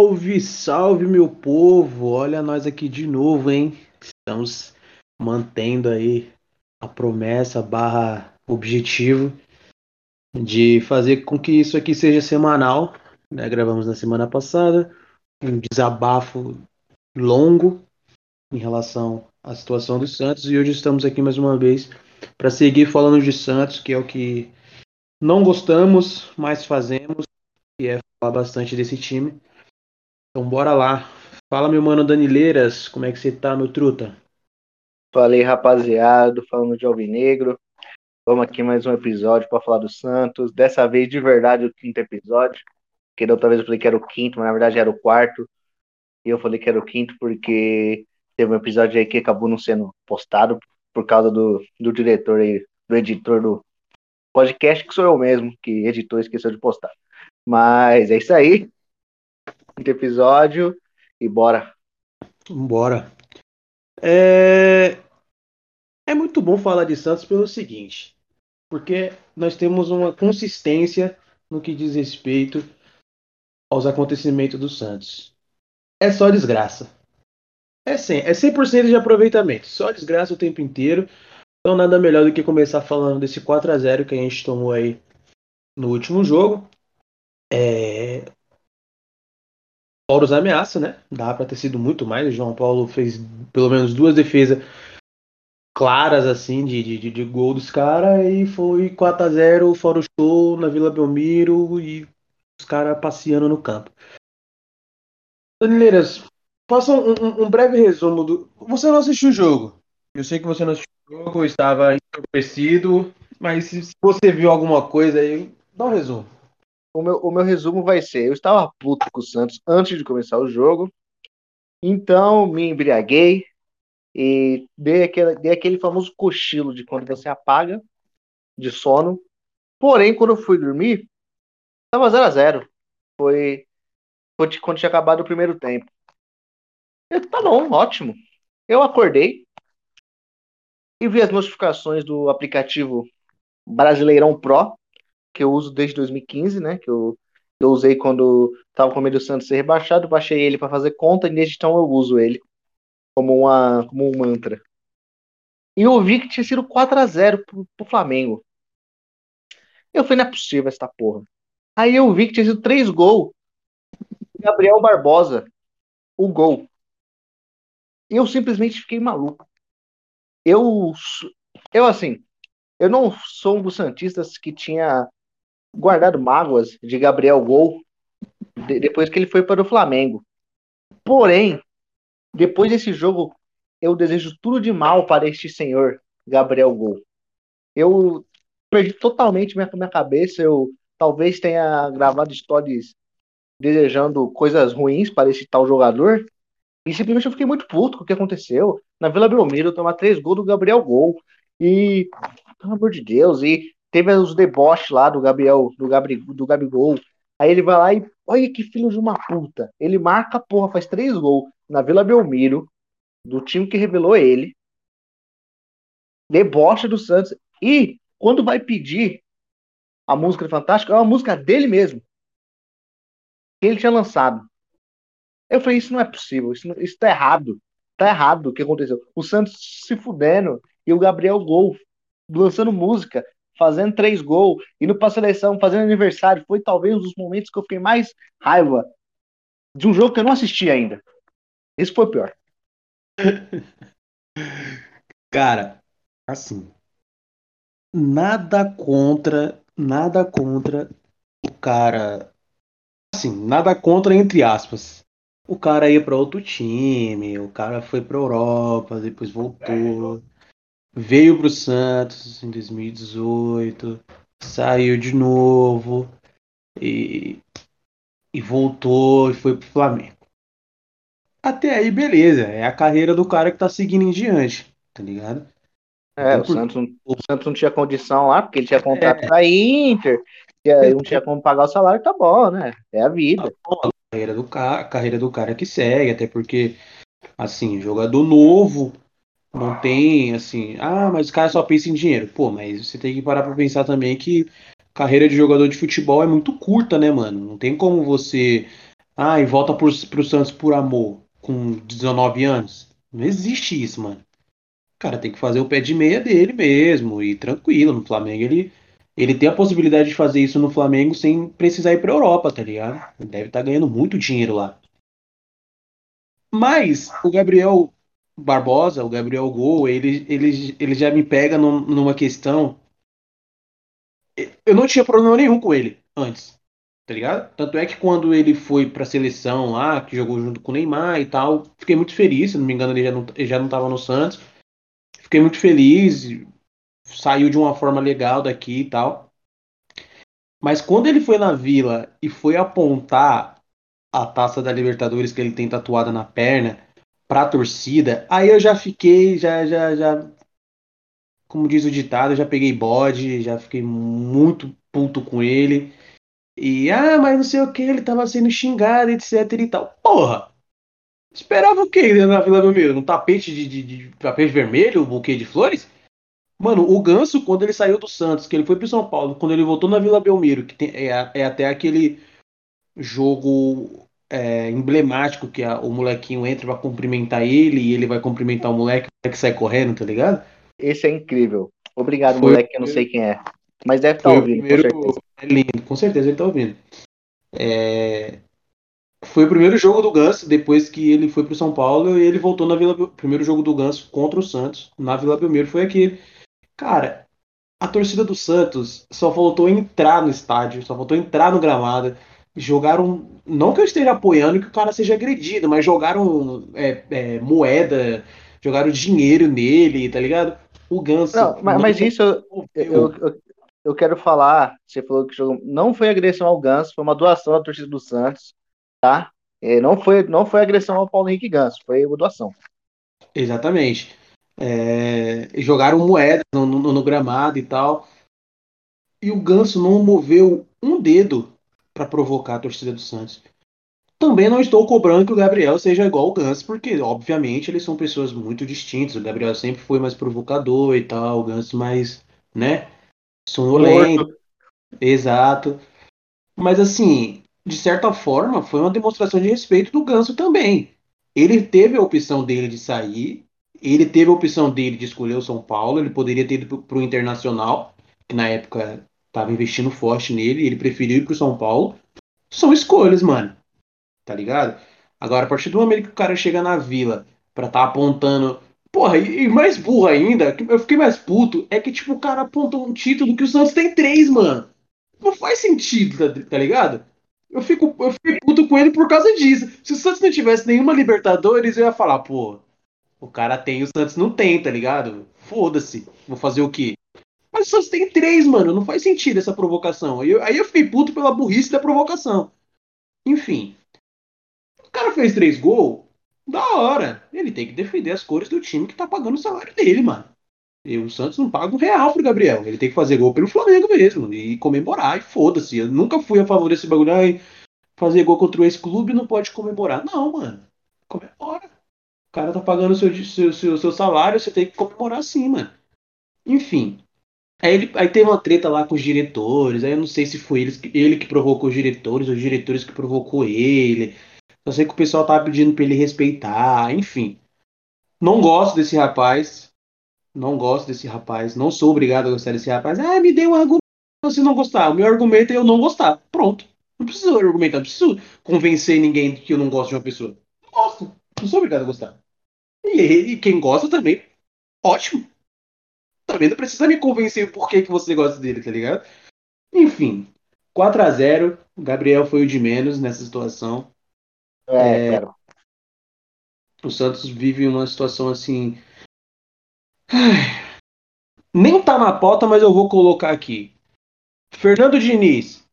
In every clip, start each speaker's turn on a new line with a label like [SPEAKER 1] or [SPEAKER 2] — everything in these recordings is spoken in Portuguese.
[SPEAKER 1] Salve, salve meu povo! Olha nós aqui de novo, hein? Estamos mantendo aí a promessa barra objetivo de fazer com que isso aqui seja semanal. Né? Gravamos na semana passada um desabafo longo em relação à situação do Santos e hoje estamos aqui mais uma vez para seguir falando de Santos, que é o que não gostamos, mas fazemos, que é falar bastante desse time. Então bora lá. Fala meu mano Danileiras, como é que você tá, meu truta?
[SPEAKER 2] Falei rapaziada, falando de Alvinegro. Vamos aqui mais um episódio para falar do Santos. Dessa vez de verdade o quinto episódio. Que da outra vez eu falei que era o quinto, mas na verdade era o quarto. E eu falei que era o quinto porque teve um episódio aí que acabou não sendo postado por causa do, do diretor aí, do editor do podcast, que sou eu mesmo, que editou e esqueceu de postar. Mas é isso aí. Quinto episódio e bora.
[SPEAKER 1] Bora. É... é muito bom falar de Santos pelo seguinte, porque nós temos uma consistência no que diz respeito aos acontecimentos do Santos. É só desgraça. É 100%, é 100 de aproveitamento. Só desgraça o tempo inteiro. Então nada melhor do que começar falando desse 4 a 0 que a gente tomou aí no último jogo. É... Paulo ameaça, né? Dá para ter sido muito mais. O João Paulo fez pelo menos duas defesas claras assim de, de, de gol dos caras e foi 4 a 0 fora o show na Vila Belmiro e os caras passeando no campo. Danileiras, faça um, um, um, breve resumo do. Você não assistiu o jogo. Eu sei que você não assistiu o jogo, estava entorpecido, mas se você viu alguma coisa aí, dá um resumo
[SPEAKER 2] o meu, o meu resumo vai ser: eu estava puto com o Santos antes de começar o jogo, então me embriaguei e dei aquele, dei aquele famoso cochilo de quando você apaga de sono. Porém, quando eu fui dormir, estava 0 a 0 Foi, foi quando tinha acabado o primeiro tempo. Eu, tá bom, ótimo. Eu acordei e vi as notificações do aplicativo Brasileirão Pro que eu uso desde 2015, né? Que eu, eu usei quando estava com medo do Santos ser rebaixado, baixei ele para fazer conta e desde então eu uso ele como, uma, como um mantra. E eu vi que tinha sido 4 a 0 pro, pro Flamengo. Eu falei, não é possível essa porra. Aí eu vi que tinha sido 3 gols. Gabriel Barbosa, o gol. Eu simplesmente fiquei maluco. Eu, eu assim, eu não sou um dos santistas que tinha guardado mágoas de Gabriel Gol de, depois que ele foi para o Flamengo. Porém, depois desse jogo, eu desejo tudo de mal para este senhor, Gabriel Gol. Eu perdi totalmente minha, minha cabeça. Eu talvez tenha gravado stories desejando coisas ruins para esse tal jogador. E simplesmente eu fiquei muito puto com o que aconteceu. Na Vila Belmiro, tomar três gols do Gabriel Gol. E, pelo amor de Deus, e Teve os deboches lá do Gabriel, do, Gabri, do Gabigol. Aí ele vai lá e. Olha que filho de uma puta. Ele marca, porra, faz três gols na Vila Belmiro, do time que revelou ele. Deboche do Santos. E quando vai pedir a música do Fantástico, é uma música dele mesmo. Que ele tinha lançado. Eu falei, isso não é possível, isso, isso tá errado. Tá errado o que aconteceu. O Santos se fudendo e o Gabriel Gol lançando música fazendo três gols, indo para a seleção, fazendo aniversário. Foi talvez um dos momentos que eu fiquei mais raiva de um jogo que eu não assisti ainda. Esse foi o pior.
[SPEAKER 1] Cara, assim, nada contra, nada contra o cara, assim, nada contra entre aspas. O cara ia para outro time, o cara foi para Europa, depois voltou veio para o Santos em 2018, saiu de novo e, e voltou e foi para o Flamengo. Até aí, beleza. É a carreira do cara que tá seguindo em diante, tá ligado?
[SPEAKER 2] É, então, o, Santos, o Santos não tinha condição lá, porque ele tinha contrato é. com a Inter, e aí não tinha como pagar o salário, tá bom, né? É a vida. Tá bom,
[SPEAKER 1] a carreira do cara, a carreira do cara que segue, até porque, assim, jogador novo, não tem assim, ah, mas o cara só pensa em dinheiro. Pô, mas você tem que parar pra pensar também que carreira de jogador de futebol é muito curta, né, mano? Não tem como você Ah, e volta pro, pro Santos por amor, com 19 anos. Não existe isso, mano. O cara tem que fazer o pé de meia dele mesmo, e tranquilo. No Flamengo ele, ele tem a possibilidade de fazer isso no Flamengo sem precisar ir pra Europa, tá ligado? Ele deve estar tá ganhando muito dinheiro lá. Mas o Gabriel Barbosa, o Gabriel Gol, ele, ele, ele já me pega num, numa questão. Eu não tinha problema nenhum com ele antes, tá ligado? Tanto é que quando ele foi pra seleção lá, que jogou junto com o Neymar e tal, fiquei muito feliz. Se não me engano, ele já não, ele já não tava no Santos. Fiquei muito feliz, saiu de uma forma legal daqui e tal. Mas quando ele foi na vila e foi apontar a taça da Libertadores que ele tem tatuada na perna pra torcida, aí eu já fiquei, já, já, já, como diz o ditado, já peguei bode, já fiquei muito puto com ele. E, ah, mas não sei o que, ele tava sendo xingado, etc e tal. Porra! Esperava o quê na Vila Belmiro? Um tapete de, de, de tapete vermelho, um buquê de flores? Mano, o Ganso, quando ele saiu do Santos, que ele foi pro São Paulo, quando ele voltou na Vila Belmiro, que tem, é, é até aquele jogo é, emblemático que a, o molequinho entra pra cumprimentar ele e ele vai cumprimentar o moleque, o moleque sai correndo, tá ligado?
[SPEAKER 2] Esse é incrível. Obrigado, Foi moleque, eu não sei quem é. Mas deve estar tá ouvindo, primeiro... com certeza.
[SPEAKER 1] É lindo, com certeza ele tá ouvindo. É... Foi o primeiro jogo do Ganso, depois que ele foi pro São Paulo e ele voltou na Vila. O primeiro jogo do Ganso contra o Santos, na Vila Belmiro, foi aquele. Cara, a torcida do Santos só voltou a entrar no estádio, só voltou a entrar no gramado jogaram. Não que eu esteja apoiando que o cara seja agredido, mas jogaram é, é, moeda, jogaram dinheiro nele, tá ligado? O Ganso.
[SPEAKER 2] Não, mas, mas isso eu, eu, eu, eu, quero falar. Você falou que jogou, não foi agressão ao Ganso, foi uma doação da torcida do Santos, tá? É, não, foi, não foi agressão ao Paulo Henrique Ganso, foi uma doação.
[SPEAKER 1] Exatamente. É, jogaram moedas no, no, no, gramado e tal. E o Ganso não moveu um dedo para provocar a torcida do Santos. Também não estou cobrando que o Gabriel seja igual o Gans, porque obviamente eles são pessoas muito distintas. O Gabriel sempre foi mais provocador e tal, o Gans mais, né, sonolento. Morto. Exato. Mas assim, de certa forma, foi uma demonstração de respeito do Ganso também. Ele teve a opção dele de sair, ele teve a opção dele de escolher o São Paulo, ele poderia ter ido para o Internacional, que na época tava investindo forte nele, ele preferiu ir pro São Paulo. São escolhas, mano. Tá ligado? Agora, a partir do momento que o cara chega na vila pra tá apontando. Porra, e, mais burro ainda, eu fiquei mais puto, é que, tipo, o cara apontou um título que o Santos tem três, mano. Não faz sentido, tá, tá ligado? Eu fico, eu fiquei puto com ele por causa disso. Se o Santos não tivesse nenhuma Libertadores, eu ia falar, pô, o cara tem, o Santos não tem, tá ligado? Foda-se. Vou fazer o quê? Mas o Santos tem três, mano. Não faz sentido essa provocação. Aí eu, aí eu fiquei puto pela burrice da provocação. Enfim. O cara fez três gols. Da hora. Ele tem que defender as cores do time que tá pagando o salário dele, mano. E o Santos não paga um real pro Gabriel. Ele tem que fazer gol pelo Flamengo mesmo. E comemorar. E foda-se. Eu nunca fui a favor desse bagulho. Ai, fazer gol contra o ex-clube não pode comemorar. Não, mano. Comemora. O cara tá pagando o seu, seu, seu, seu salário, você tem que comemorar sim, mano. Enfim. Aí, ele, aí teve uma treta lá com os diretores, aí eu não sei se foi ele, ele que provocou os diretores, ou os diretores que provocou ele. Só sei que o pessoal tava pedindo pra ele respeitar, enfim. Não gosto desse rapaz. Não gosto desse rapaz. Não sou obrigado a gostar desse rapaz. Ah, me dê um argumento se não gostar. O meu argumento é eu não gostar. Pronto. Não preciso argumentar, não preciso convencer ninguém que eu não gosto de uma pessoa. Não gosto. Não sou obrigado a gostar. E, e quem gosta também, ótimo também não precisa me convencer por que, que você gosta dele, tá ligado? Enfim, 4 a 0 o Gabriel foi o de menos nessa situação.
[SPEAKER 2] É, é
[SPEAKER 1] O Santos vive uma situação assim. Ai, nem tá na pauta, mas eu vou colocar aqui. Fernando Diniz,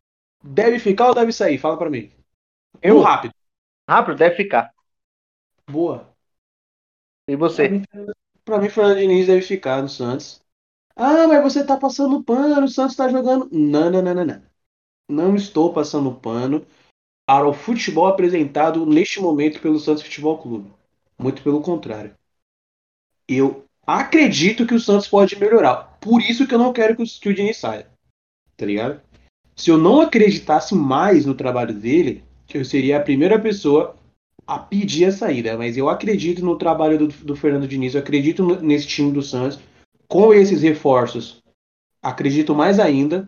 [SPEAKER 1] deve ficar ou deve sair? Fala para mim. Eu rápido.
[SPEAKER 2] Rápido, deve ficar.
[SPEAKER 1] Boa.
[SPEAKER 2] E você? Pra
[SPEAKER 1] mim, pra mim Fernando Diniz deve ficar no Santos. Ah, mas você está passando pano, o Santos está jogando. Não, não, não, não, não. Não estou passando pano para o futebol apresentado neste momento pelo Santos Futebol Clube. Muito pelo contrário. Eu acredito que o Santos pode melhorar. Por isso que eu não quero que o, que o Diniz saia. Tá ligado? Se eu não acreditasse mais no trabalho dele, eu seria a primeira pessoa a pedir a saída, mas eu acredito no trabalho do, do Fernando Diniz, eu acredito nesse time do Santos, com esses reforços, acredito mais ainda,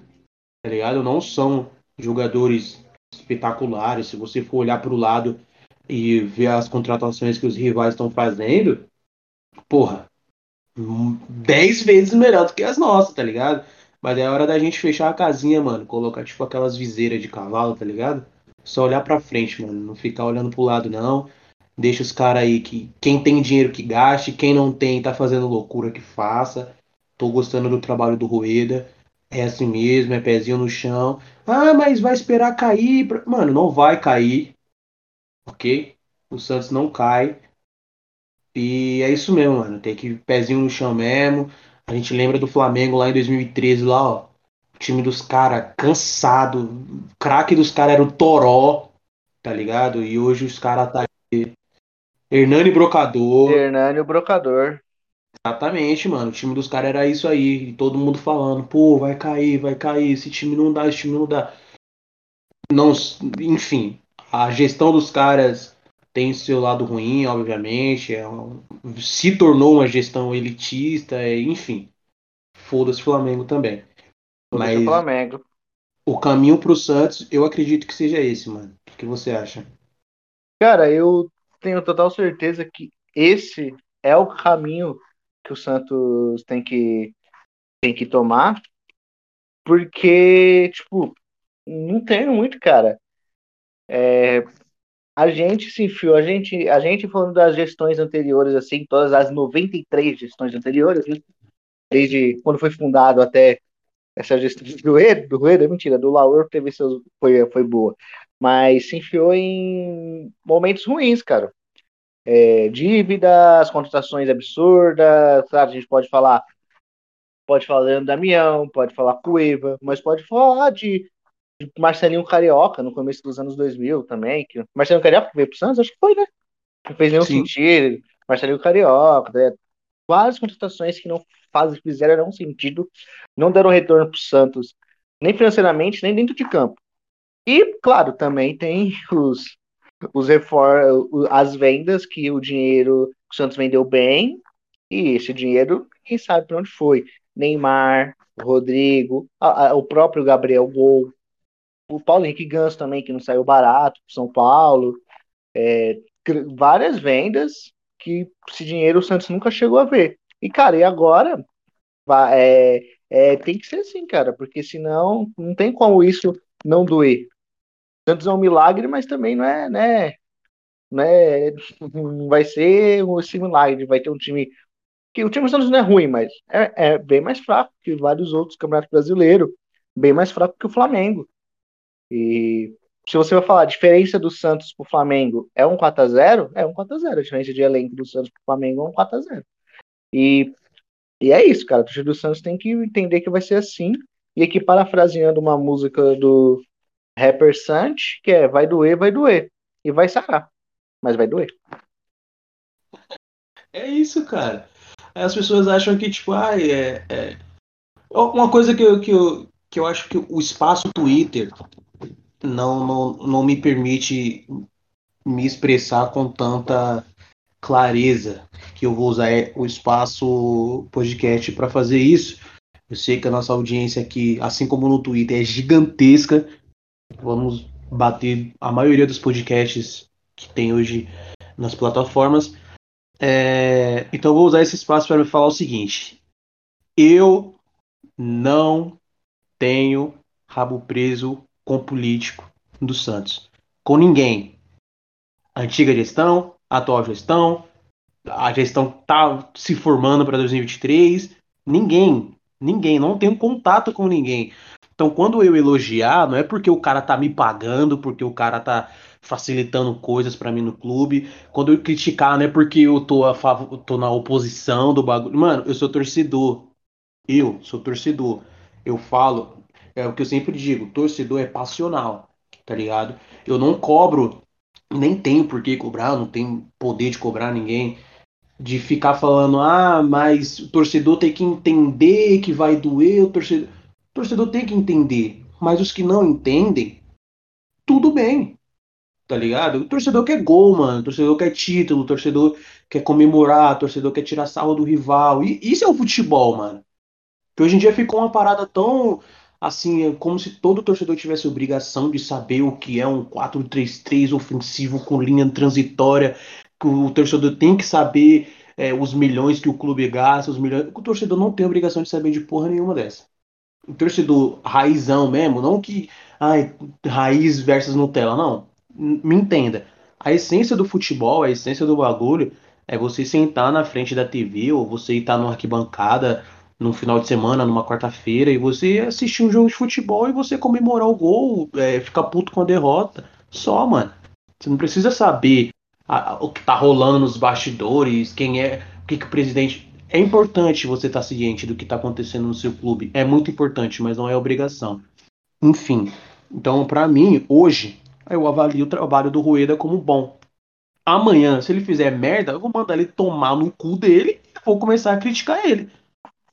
[SPEAKER 1] tá ligado? Não são jogadores espetaculares, se você for olhar para o lado e ver as contratações que os rivais estão fazendo, porra, 10 vezes melhor do que as nossas, tá ligado? Mas é hora da gente fechar a casinha, mano. Colocar tipo aquelas viseiras de cavalo, tá ligado? Só olhar pra frente, mano. Não ficar olhando pro lado, não. Deixa os caras aí que. Quem tem dinheiro que gaste, quem não tem, tá fazendo loucura que faça. Tô gostando do trabalho do Rueda. É assim mesmo, é pezinho no chão. Ah, mas vai esperar cair. Pra... Mano, não vai cair. Ok? O Santos não cai. E é isso mesmo, mano. Tem que pezinho no chão mesmo. A gente lembra do Flamengo lá em 2013, lá, ó. O time dos caras cansado. O craque dos caras era o Toró, tá ligado? E hoje os caras tá. Hernani Brocador.
[SPEAKER 2] Hernani o Brocador.
[SPEAKER 1] Exatamente, mano. O time dos caras era isso aí. E todo mundo falando, pô, vai cair, vai cair. Esse time não dá, esse time não dá. Não, enfim, a gestão dos caras tem seu lado ruim, obviamente. É um, se tornou uma gestão elitista, é, enfim. Foda-se Flamengo também. Mas
[SPEAKER 2] Flamengo.
[SPEAKER 1] o caminho pro Santos, eu acredito que seja esse, mano. O que você acha?
[SPEAKER 2] Cara, eu tenho total certeza que esse é o caminho que o Santos tem que, tem que tomar. Porque, tipo, não tem muito, cara. É, a gente se enfiou, a gente, a gente falando das gestões anteriores, assim, todas as 93 gestões anteriores, né? desde quando foi fundado até essa gestão do Rueda, do Rueda, mentira, do Laur teve seus, foi, foi boa, mas se enfiou em momentos ruins, cara. É, dívidas, contratações absurdas, claro, a gente pode falar pode falar Leandro Damião, pode falar Cueva, mas pode falar de Marcelinho Carioca no começo dos anos 2000 também. Que... Marcelinho Carioca veio pro Santos? Acho que foi, né? Não fez nenhum Sim. sentido. Marcelinho Carioca, né? várias contratações que não fazem, fizeram nenhum sentido, não deram retorno pro Santos, nem financeiramente, nem dentro de campo. E, claro, também tem os, os refor as vendas que o dinheiro o Santos vendeu bem, e esse dinheiro quem sabe para onde foi. Neymar, Rodrigo, a, a, o próprio Gabriel Gol, o Paulo Henrique Ganso também, que não saiu barato, São Paulo. É, várias vendas que esse dinheiro o Santos nunca chegou a ver. E, cara, e agora é, é, tem que ser assim, cara, porque senão não tem como isso não doer. Santos é um milagre, mas também não é, né? Não, é, vai ser esse milagre, vai ter um time. que O time do Santos não é ruim, mas é, é bem mais fraco que vários outros campeonatos brasileiros, bem mais fraco que o Flamengo. E se você vai falar a diferença do Santos pro Flamengo é um 4x0, é um 4x0. A diferença de elenco do Santos pro Flamengo é um 4x0. E, e é isso, cara. O torcedor do Santos tem que entender que vai ser assim. E aqui, parafraseando uma música do rapper Santos, que é vai doer, vai doer. E vai sarar. Mas vai doer.
[SPEAKER 1] É isso, cara. As pessoas acham que, tipo, ah, é, é... Uma coisa que eu, que, eu, que eu acho que o espaço Twitter não, não, não me permite me expressar com tanta clareza que eu vou usar o espaço podcast para fazer isso. Eu sei que a nossa audiência aqui, assim como no Twitter, é gigantesca. Vamos bater a maioria dos podcasts que tem hoje nas plataformas. É, então vou usar esse espaço para me falar o seguinte: eu não tenho rabo preso com político do Santos. Com ninguém. antiga gestão, atual gestão, a gestão tá se formando para 2023. Ninguém, ninguém, não tenho contato com ninguém. Então, quando eu elogiar, não é porque o cara tá me pagando, porque o cara tá facilitando coisas para mim no clube. Quando eu criticar, não é porque eu tô, a tô na oposição do bagulho. Mano, eu sou torcedor. Eu sou torcedor. Eu falo, é o que eu sempre digo, torcedor é passional, tá ligado? Eu não cobro, nem tenho por que cobrar, não tenho poder de cobrar ninguém, de ficar falando, ah, mas o torcedor tem que entender que vai doer, o torcedor. O torcedor tem que entender, mas os que não entendem, tudo bem. tá ligado? O torcedor quer gol, mano. O torcedor quer título, o torcedor quer comemorar, o torcedor quer tirar sarro do rival. E isso é o futebol, mano. Que hoje em dia ficou uma parada tão assim, é como se todo torcedor tivesse obrigação de saber o que é um 4-3-3 ofensivo com linha transitória, que o torcedor tem que saber é, os milhões que o clube gasta, os milhões. O torcedor não tem obrigação de saber de porra nenhuma dessa. O torcedor raizão mesmo, não que ai, raiz versus Nutella, não. Me entenda. A essência do futebol, a essência do bagulho é você sentar na frente da TV ou você estar numa arquibancada num final de semana, numa quarta-feira, e você assistir um jogo de futebol e você comemorar o gol, é, ficar puto com a derrota. Só, mano. Você não precisa saber a, a, o que tá rolando nos bastidores, quem é, o que, que o presidente. É importante você estar tá ciente do que tá acontecendo no seu clube. É muito importante, mas não é obrigação. Enfim. Então, para mim, hoje, eu avalio o trabalho do Rueda como bom. Amanhã, se ele fizer merda, eu vou mandar ele tomar no cu dele e vou começar a criticar ele.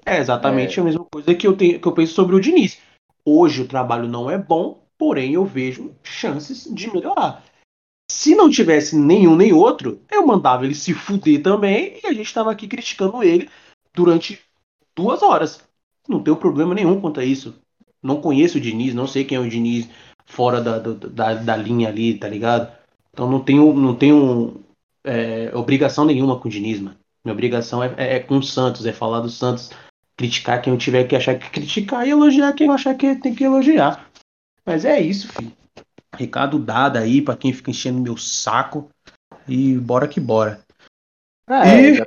[SPEAKER 1] É exatamente é. a mesma coisa que eu, tenho, que eu penso sobre o Diniz. Hoje o trabalho não é bom, porém eu vejo chances de melhorar. Se não tivesse nenhum nem outro, eu mandava ele se fuder também e a gente estava aqui criticando ele durante duas horas. Não tenho problema nenhum quanto a isso. Não conheço o Diniz, não sei quem é o Diniz fora da, da, da linha ali, tá ligado? Então não tenho, não tenho é, obrigação nenhuma com o Diniz, mano. Minha obrigação é, é, é com o Santos, é falar do Santos criticar quem eu tiver que achar que criticar e elogiar quem eu achar que tem que elogiar. Mas é isso, filho. Recado dado aí para quem fica enchendo meu saco. E bora que bora.
[SPEAKER 2] É, e...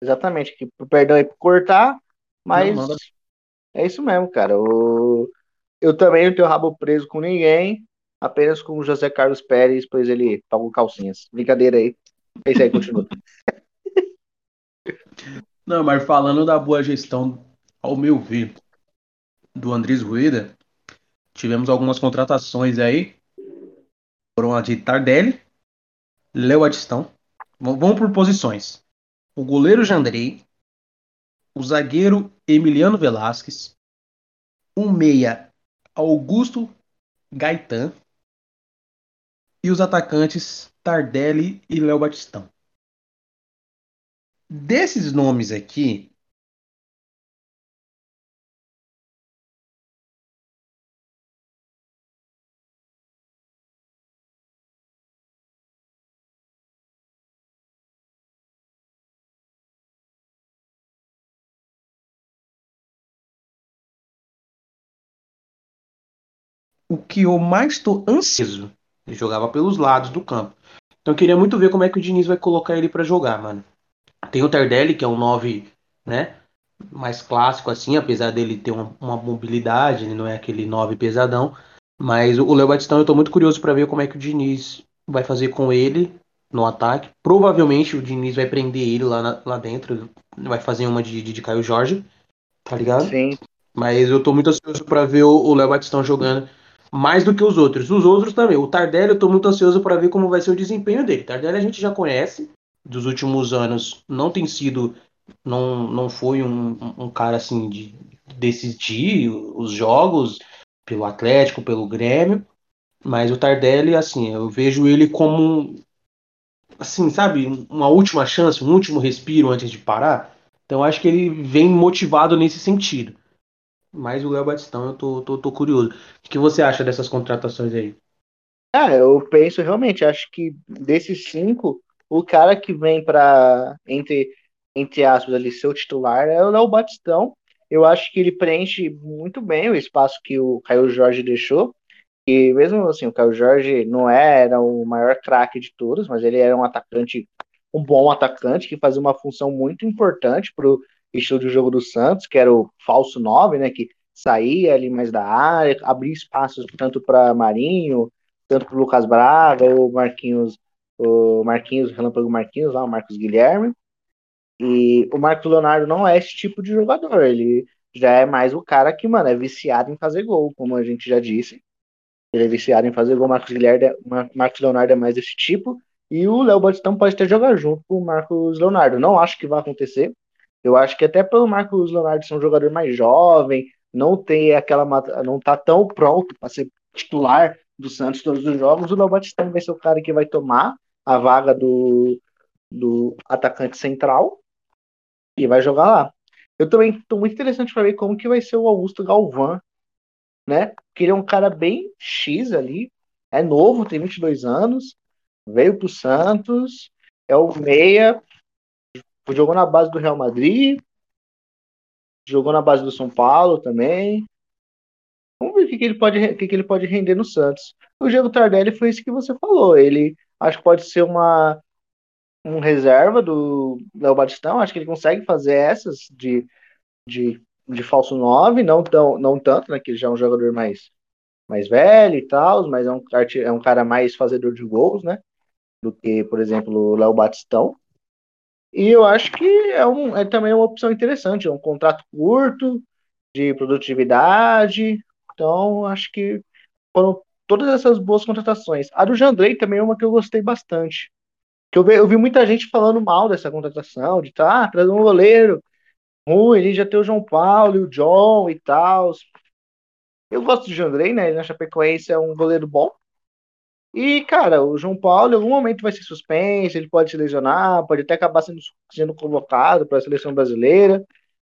[SPEAKER 2] exatamente. Que perdão aí por cortar, mas não, é isso mesmo, cara. O... Eu também não tenho rabo preso com ninguém, apenas com o José Carlos Pérez, pois ele pagou calcinhas. Brincadeira aí. É isso aí, continua.
[SPEAKER 1] Não, mas falando da boa gestão, ao meu ver, do Andrés Rueda, tivemos algumas contratações aí. Foram a de Tardelli, Léo Batistão. Vamos por posições. O goleiro Jandrei, o zagueiro Emiliano Velasquez, o meia Augusto Gaetan e os atacantes Tardelli e Léo Batistão. Desses nomes aqui, que eu mais estou ansioso. Ele jogava pelos lados do campo. Então eu queria muito ver como é que o Diniz vai colocar ele para jogar, mano. Tem o Tardelli, que é um 9, né? Mais clássico, assim, apesar dele ter uma, uma mobilidade, ele não é aquele 9 pesadão. Mas o Léo Batistão, eu tô muito curioso para ver como é que o Diniz vai fazer com ele no ataque. Provavelmente o Diniz vai prender ele lá, na, lá dentro, vai fazer uma de, de, de Caio Jorge, tá ligado?
[SPEAKER 2] Sim.
[SPEAKER 1] Mas eu tô muito ansioso para ver o Léo Batistão jogando mais do que os outros. Os outros também. O Tardelli, eu tô muito ansioso para ver como vai ser o desempenho dele. Tardelli a gente já conhece, dos últimos anos não tem sido, não, não foi um, um cara assim de decidir os jogos pelo Atlético, pelo Grêmio, mas o Tardelli, assim, eu vejo ele como, assim, sabe, uma última chance, um último respiro antes de parar. Então acho que ele vem motivado nesse sentido. Mas o Léo Batistão, eu tô, tô, tô curioso. O que você acha dessas contratações aí?
[SPEAKER 2] Ah, eu penso realmente, acho que desses cinco, o cara que vem para entre entre aspas ali seu titular é o Léo Batistão. Eu acho que ele preenche muito bem o espaço que o Caio Jorge deixou. E mesmo assim, o Caio Jorge não era o maior craque de todos, mas ele era um atacante, um bom atacante que fazia uma função muito importante para o estilo de jogo do Santos, que era o falso 9, né, que saía ali mais da área, abria espaços tanto para Marinho, tanto para o Lucas Braga ou Marquinhos o Marquinhos, o Relâmpago Marquinhos, lá, o Marcos Guilherme. E o Marcos Leonardo não é esse tipo de jogador. Ele já é mais o cara que, mano, é viciado em fazer gol, como a gente já disse. Ele é viciado em fazer gol. Marcos Guilherme, é, Marcos Leonardo é mais desse tipo. E o Léo Batistão pode até jogar junto com o Marcos Leonardo. Não acho que vai acontecer. Eu acho que até pelo Marcos Leonardo ser um jogador mais jovem, não ter aquela não tá tão pronto para ser titular do Santos todos os jogos, o Léo Batistão vai ser o cara que vai tomar a vaga do, do atacante central e vai jogar lá. Eu também estou muito interessante para ver como que vai ser o Augusto Galvão, né? Porque ele é um cara bem X ali, é novo, tem 22 anos, veio pro Santos, é o meia, jogou na base do Real Madrid, jogou na base do São Paulo também. Vamos ver o que, que ele pode o que, que ele pode render no Santos. O Diego Tardelli foi isso que você falou. Ele acho que pode ser uma um reserva do Léo Batistão. Acho que ele consegue fazer essas de, de, de falso 9, não, tão, não tanto, né? Que ele já é um jogador mais, mais velho e tal, mas é um, é um cara mais fazedor de gols, né? Do que, por exemplo, o Léo Batistão. E eu acho que é, um, é também uma opção interessante, é um contrato curto, de produtividade. Então, acho que foram todas essas boas contratações. A do Jandrei também é uma que eu gostei bastante. Que eu vi, eu vi muita gente falando mal dessa contratação, de tá, trazer um goleiro ruim, ele já tem o João Paulo e o John e tal. Eu gosto do Jandrei, né? Ele na Chapecoense é um goleiro bom. E, cara, o João Paulo em algum momento vai ser suspenso, ele pode se lesionar, pode até acabar sendo, sendo convocado para a seleção brasileira.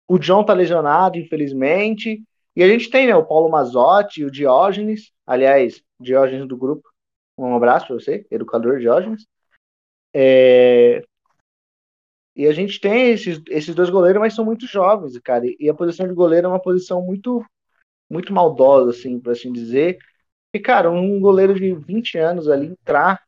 [SPEAKER 2] O John tá lesionado, infelizmente. E a gente tem, né, o Paulo Mazotti, o Diógenes, aliás, Diógenes do grupo. Um abraço para você, educador Diógenes. É... E a gente tem esses, esses dois goleiros, mas são muito jovens, cara. E a posição de goleiro é uma posição muito muito maldosa, assim, por assim dizer. E, cara, um goleiro de 20 anos ali entrar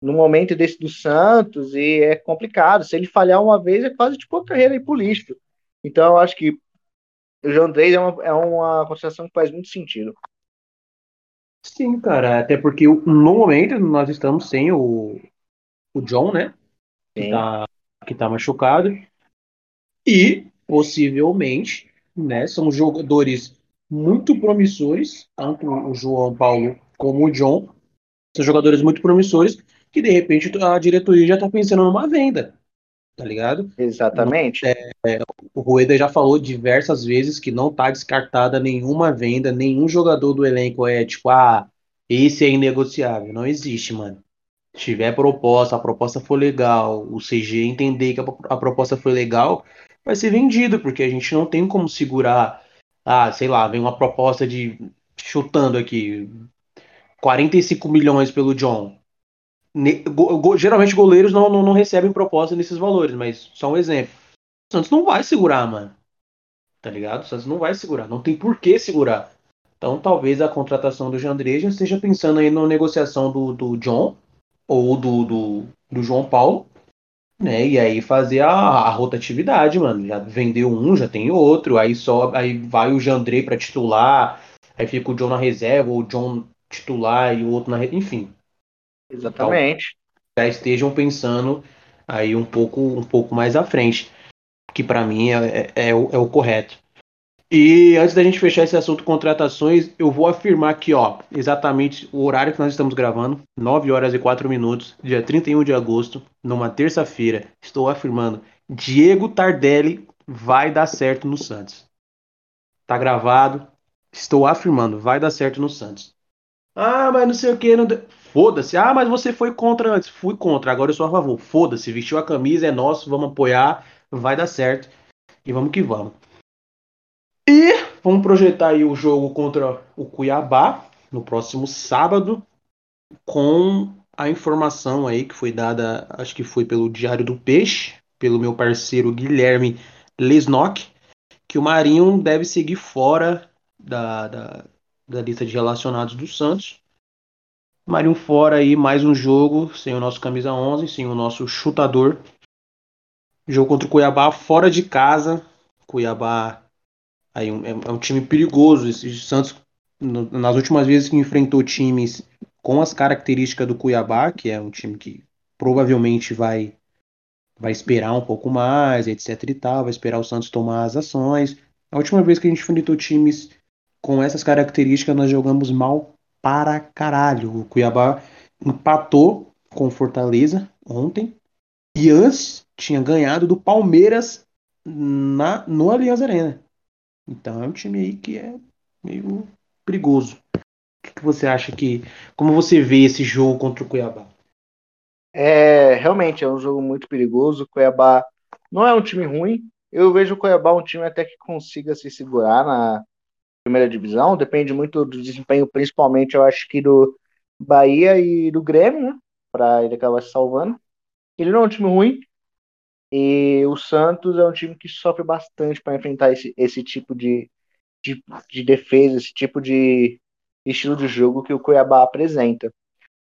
[SPEAKER 2] no momento desse do Santos e é complicado. Se ele falhar uma vez, é quase tipo a carreira aí pro lixo. Então, eu acho que o João Andrés é uma, é uma consideração que faz muito sentido.
[SPEAKER 1] Sim, cara, até porque no momento nós estamos sem o, o John, né? Que tá, que tá machucado. E possivelmente, né? São jogadores muito promissores, tanto o João Paulo como o John, são jogadores muito promissores que de repente a diretoria já está pensando numa venda, tá ligado?
[SPEAKER 2] Exatamente.
[SPEAKER 1] É, é, o Rueda já falou diversas vezes que não está descartada nenhuma venda, nenhum jogador do elenco é tipo, ah, esse é inegociável. Não existe, mano. Se tiver proposta, a proposta for legal, o CG entender que a, a proposta foi legal, vai ser vendido, porque a gente não tem como segurar ah, sei lá, vem uma proposta de chutando aqui 45 milhões pelo John. Ne, go, go, geralmente goleiros não, não, não, recebem proposta nesses valores, mas só um exemplo. O Santos não vai segurar, mano. Tá ligado? O Santos não vai segurar. Não tem por que segurar. Então talvez a contratação do Jandreja esteja pensando aí na negociação do, do John ou do, do, do João Paulo né? E aí fazer a, a, rotatividade, mano. Já vendeu um, já tem outro, aí só aí vai o Jandrei para titular, aí fica o John na reserva, ou o John titular e o outro na enfim.
[SPEAKER 2] Exatamente.
[SPEAKER 1] Então, já estejam pensando aí um pouco um pouco mais à frente, que para mim é, é, é, o, é o correto. E antes da gente fechar esse assunto contratações, eu vou afirmar aqui, ó, exatamente o horário que nós estamos gravando, 9 horas e 4 minutos, dia 31 de agosto, numa terça-feira. Estou afirmando, Diego Tardelli vai dar certo no Santos. Tá gravado. Estou afirmando, vai dar certo no Santos. Ah, mas não sei o que, não Foda-se. Ah, mas você foi contra antes. Fui contra, agora eu sou a favor. Foda-se, vestiu a camisa, é nosso, vamos apoiar, vai dar certo. E vamos que vamos. E vamos projetar aí o jogo contra o Cuiabá no próximo sábado com a informação aí que foi dada, acho que foi pelo Diário do Peixe, pelo meu parceiro Guilherme Lesnock, que o Marinho deve seguir fora da, da, da lista de relacionados do Santos. Marinho fora aí, mais um jogo sem o nosso camisa 11, sem o nosso chutador. Jogo contra o Cuiabá fora de casa. Cuiabá Aí é, é, um time perigoso. Esse Santos, no, nas últimas vezes que enfrentou times com as características do Cuiabá, que é um time que provavelmente vai vai esperar um pouco mais, etc e tal, vai esperar o Santos tomar as ações. A última vez que a gente enfrentou times com essas características, nós jogamos mal para caralho. O Cuiabá empatou com Fortaleza ontem e antes tinha ganhado do Palmeiras na, no Allianz Arena. Então é um time aí que é meio perigoso. que, que você acha que. Como você vê esse jogo contra o Cuiabá?
[SPEAKER 2] É, realmente é um jogo muito perigoso. O Cuiabá não é um time ruim. Eu vejo o Cuiabá um time até que consiga se segurar na primeira divisão. Depende muito do desempenho, principalmente, eu acho que do Bahia e do Grêmio, né? Para ele acabar se salvando. Ele não é um time ruim. E o Santos é um time que sofre bastante para enfrentar esse, esse tipo de, de, de defesa, esse tipo de estilo de jogo que o Cuiabá apresenta.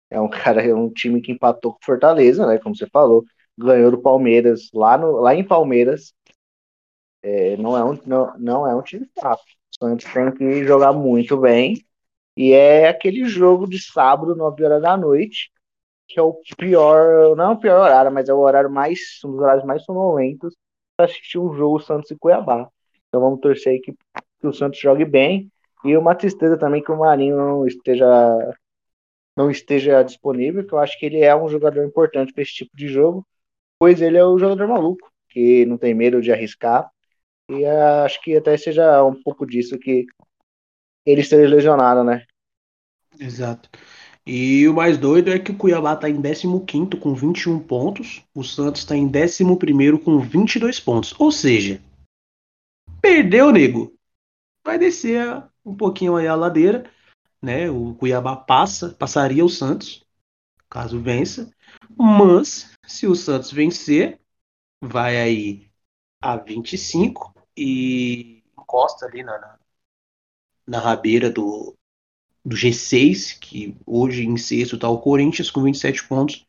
[SPEAKER 2] É um cara, é um time que empatou com Fortaleza, né? Como você falou, ganhou do Palmeiras lá, no, lá em Palmeiras. É, não, é um, não, não é um time fraco. O Santos tem que jogar muito bem. E é aquele jogo de sábado, 9 horas da noite, que é o pior, não é o pior horário, mas é o horário mais, um dos horários mais sonolentos para assistir um jogo Santos e Cuiabá. Então vamos torcer aí que, que o Santos jogue bem. E uma tristeza também que o Marinho não esteja não esteja disponível, que eu acho que ele é um jogador importante para esse tipo de jogo, pois ele é o jogador maluco, que não tem medo de arriscar. E uh, acho que até seja um pouco disso que ele esteja lesionado, né?
[SPEAKER 1] Exato. E o mais doido é que o Cuiabá está em 15 com 21 pontos, o Santos está em 11 com 22 pontos. Ou seja, perdeu, nego. Vai descer um pouquinho aí a ladeira né? O Cuiabá passa, passaria o Santos, caso vença. Mas se o Santos vencer, vai aí a 25 e encosta ali na, na, na rabeira do, do G6, que hoje em sexto está o Corinthians com 27 pontos.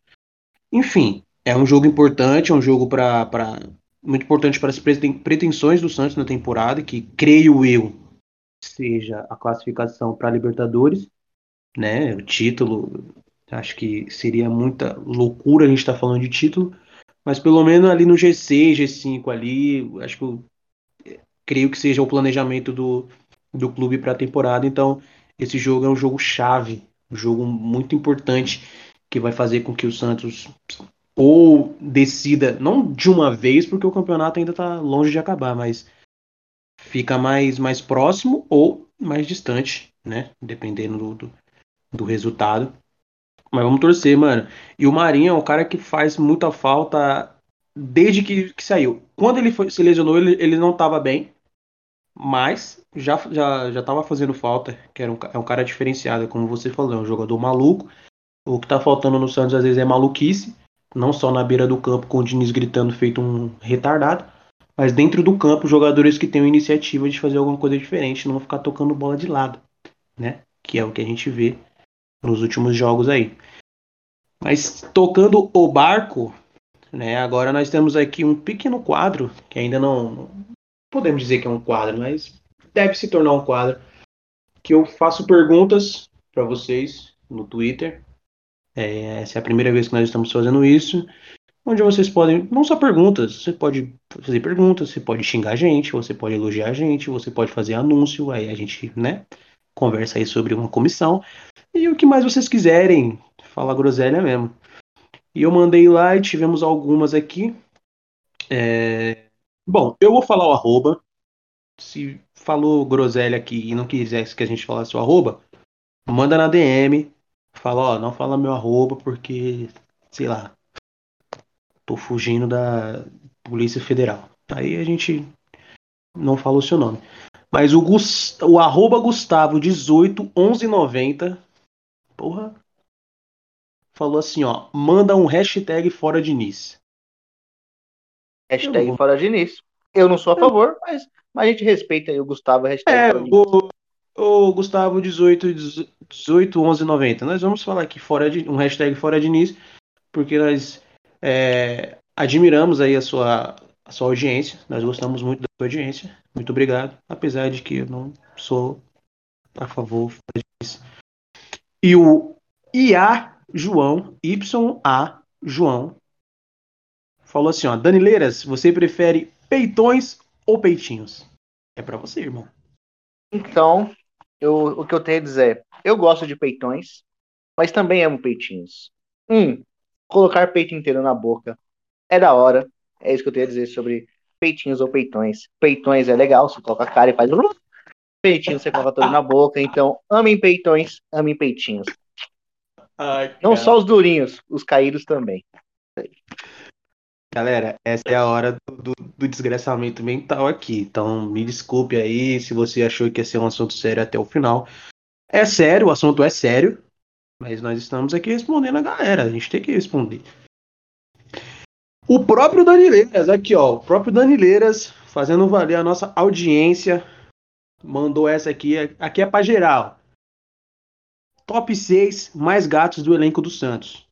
[SPEAKER 1] Enfim, é um jogo importante, é um jogo para muito importante para as pretensões do Santos na temporada, que creio eu seja a classificação para a Libertadores, né? O título, acho que seria muita loucura a gente estar tá falando de título, mas pelo menos ali no G6, G5 ali, acho que eu, creio que seja o planejamento do, do clube para a temporada. Então, esse jogo é um jogo chave, um jogo muito importante que vai fazer com que o Santos ou decida, não de uma vez, porque o campeonato ainda está longe de acabar, mas fica mais, mais próximo ou mais distante, né? Dependendo do, do, do resultado. Mas vamos torcer, mano. E o Marinho é um cara que faz muita falta desde que, que saiu. Quando ele foi, se lesionou, ele, ele não estava bem. Mas já, já, já tava fazendo falta. Que era um, é um cara diferenciado, como você falou, é um jogador maluco. O que tá faltando no Santos às vezes é maluquice. Não só na beira do campo com o Diniz gritando feito um retardado mas dentro do campo, jogadores que tenham iniciativa de fazer alguma coisa diferente, não ficar tocando bola de lado, né? Que é o que a gente vê nos últimos jogos aí. Mas tocando o barco, né? Agora nós temos aqui um pequeno quadro que ainda não podemos dizer que é um quadro, mas deve se tornar um quadro que eu faço perguntas para vocês no Twitter. É, essa é a primeira vez que nós estamos fazendo isso onde vocês podem, não só perguntas, você pode fazer perguntas, você pode xingar a gente, você pode elogiar a gente, você pode fazer anúncio, aí a gente, né, conversa aí sobre uma comissão, e o que mais vocês quiserem, fala groselha mesmo. E eu mandei lá e tivemos algumas aqui. É... Bom, eu vou falar o arroba. Se falou groselha aqui e não quisesse que a gente falasse o arroba, manda na DM. Fala, ó, não fala meu arroba porque, sei lá, tô fugindo da Polícia Federal. Aí a gente não fala o seu nome. Mas o, Gust... o arroba Gustavo 18 1190, porra, falou assim, ó, manda um hashtag fora de Nice.
[SPEAKER 2] Hashtag fora de Nice. Eu não sou a favor, mas, mas a gente respeita aí o Gustavo hashtag
[SPEAKER 1] é. O, o Gustavo 18 18 1190. Nós vamos falar aqui fora de um hashtag fora de Nice, porque nós é, admiramos aí a sua, a sua audiência, nós gostamos muito da sua audiência. Muito obrigado, apesar de que eu não sou a favor disso. E o IA João, YA João, falou assim, ó, Danileiras, você prefere peitões ou peitinhos? É para você, irmão.
[SPEAKER 2] Então, eu, o que eu tenho a dizer, eu gosto de peitões, mas também amo peitinhos. Um, colocar peito inteiro na boca é da hora. É isso que eu tenho a dizer sobre peitinhos ou peitões. Peitões é legal, você coloca a cara e faz. Peitinho você coloca todo na boca, então amem peitões, amem peitinhos.
[SPEAKER 1] Ai,
[SPEAKER 2] Não só os durinhos, os caídos também.
[SPEAKER 1] Galera, essa é a hora do, do, do desgraçamento mental aqui. Então, me desculpe aí se você achou que ia ser um assunto sério até o final. É sério, o assunto é sério, mas nós estamos aqui respondendo a galera. A gente tem que responder. O próprio Danileiras, aqui ó, o próprio Danileiras, fazendo valer a nossa audiência, mandou essa aqui. Aqui é pra geral. Top 6 mais gatos do elenco do Santos.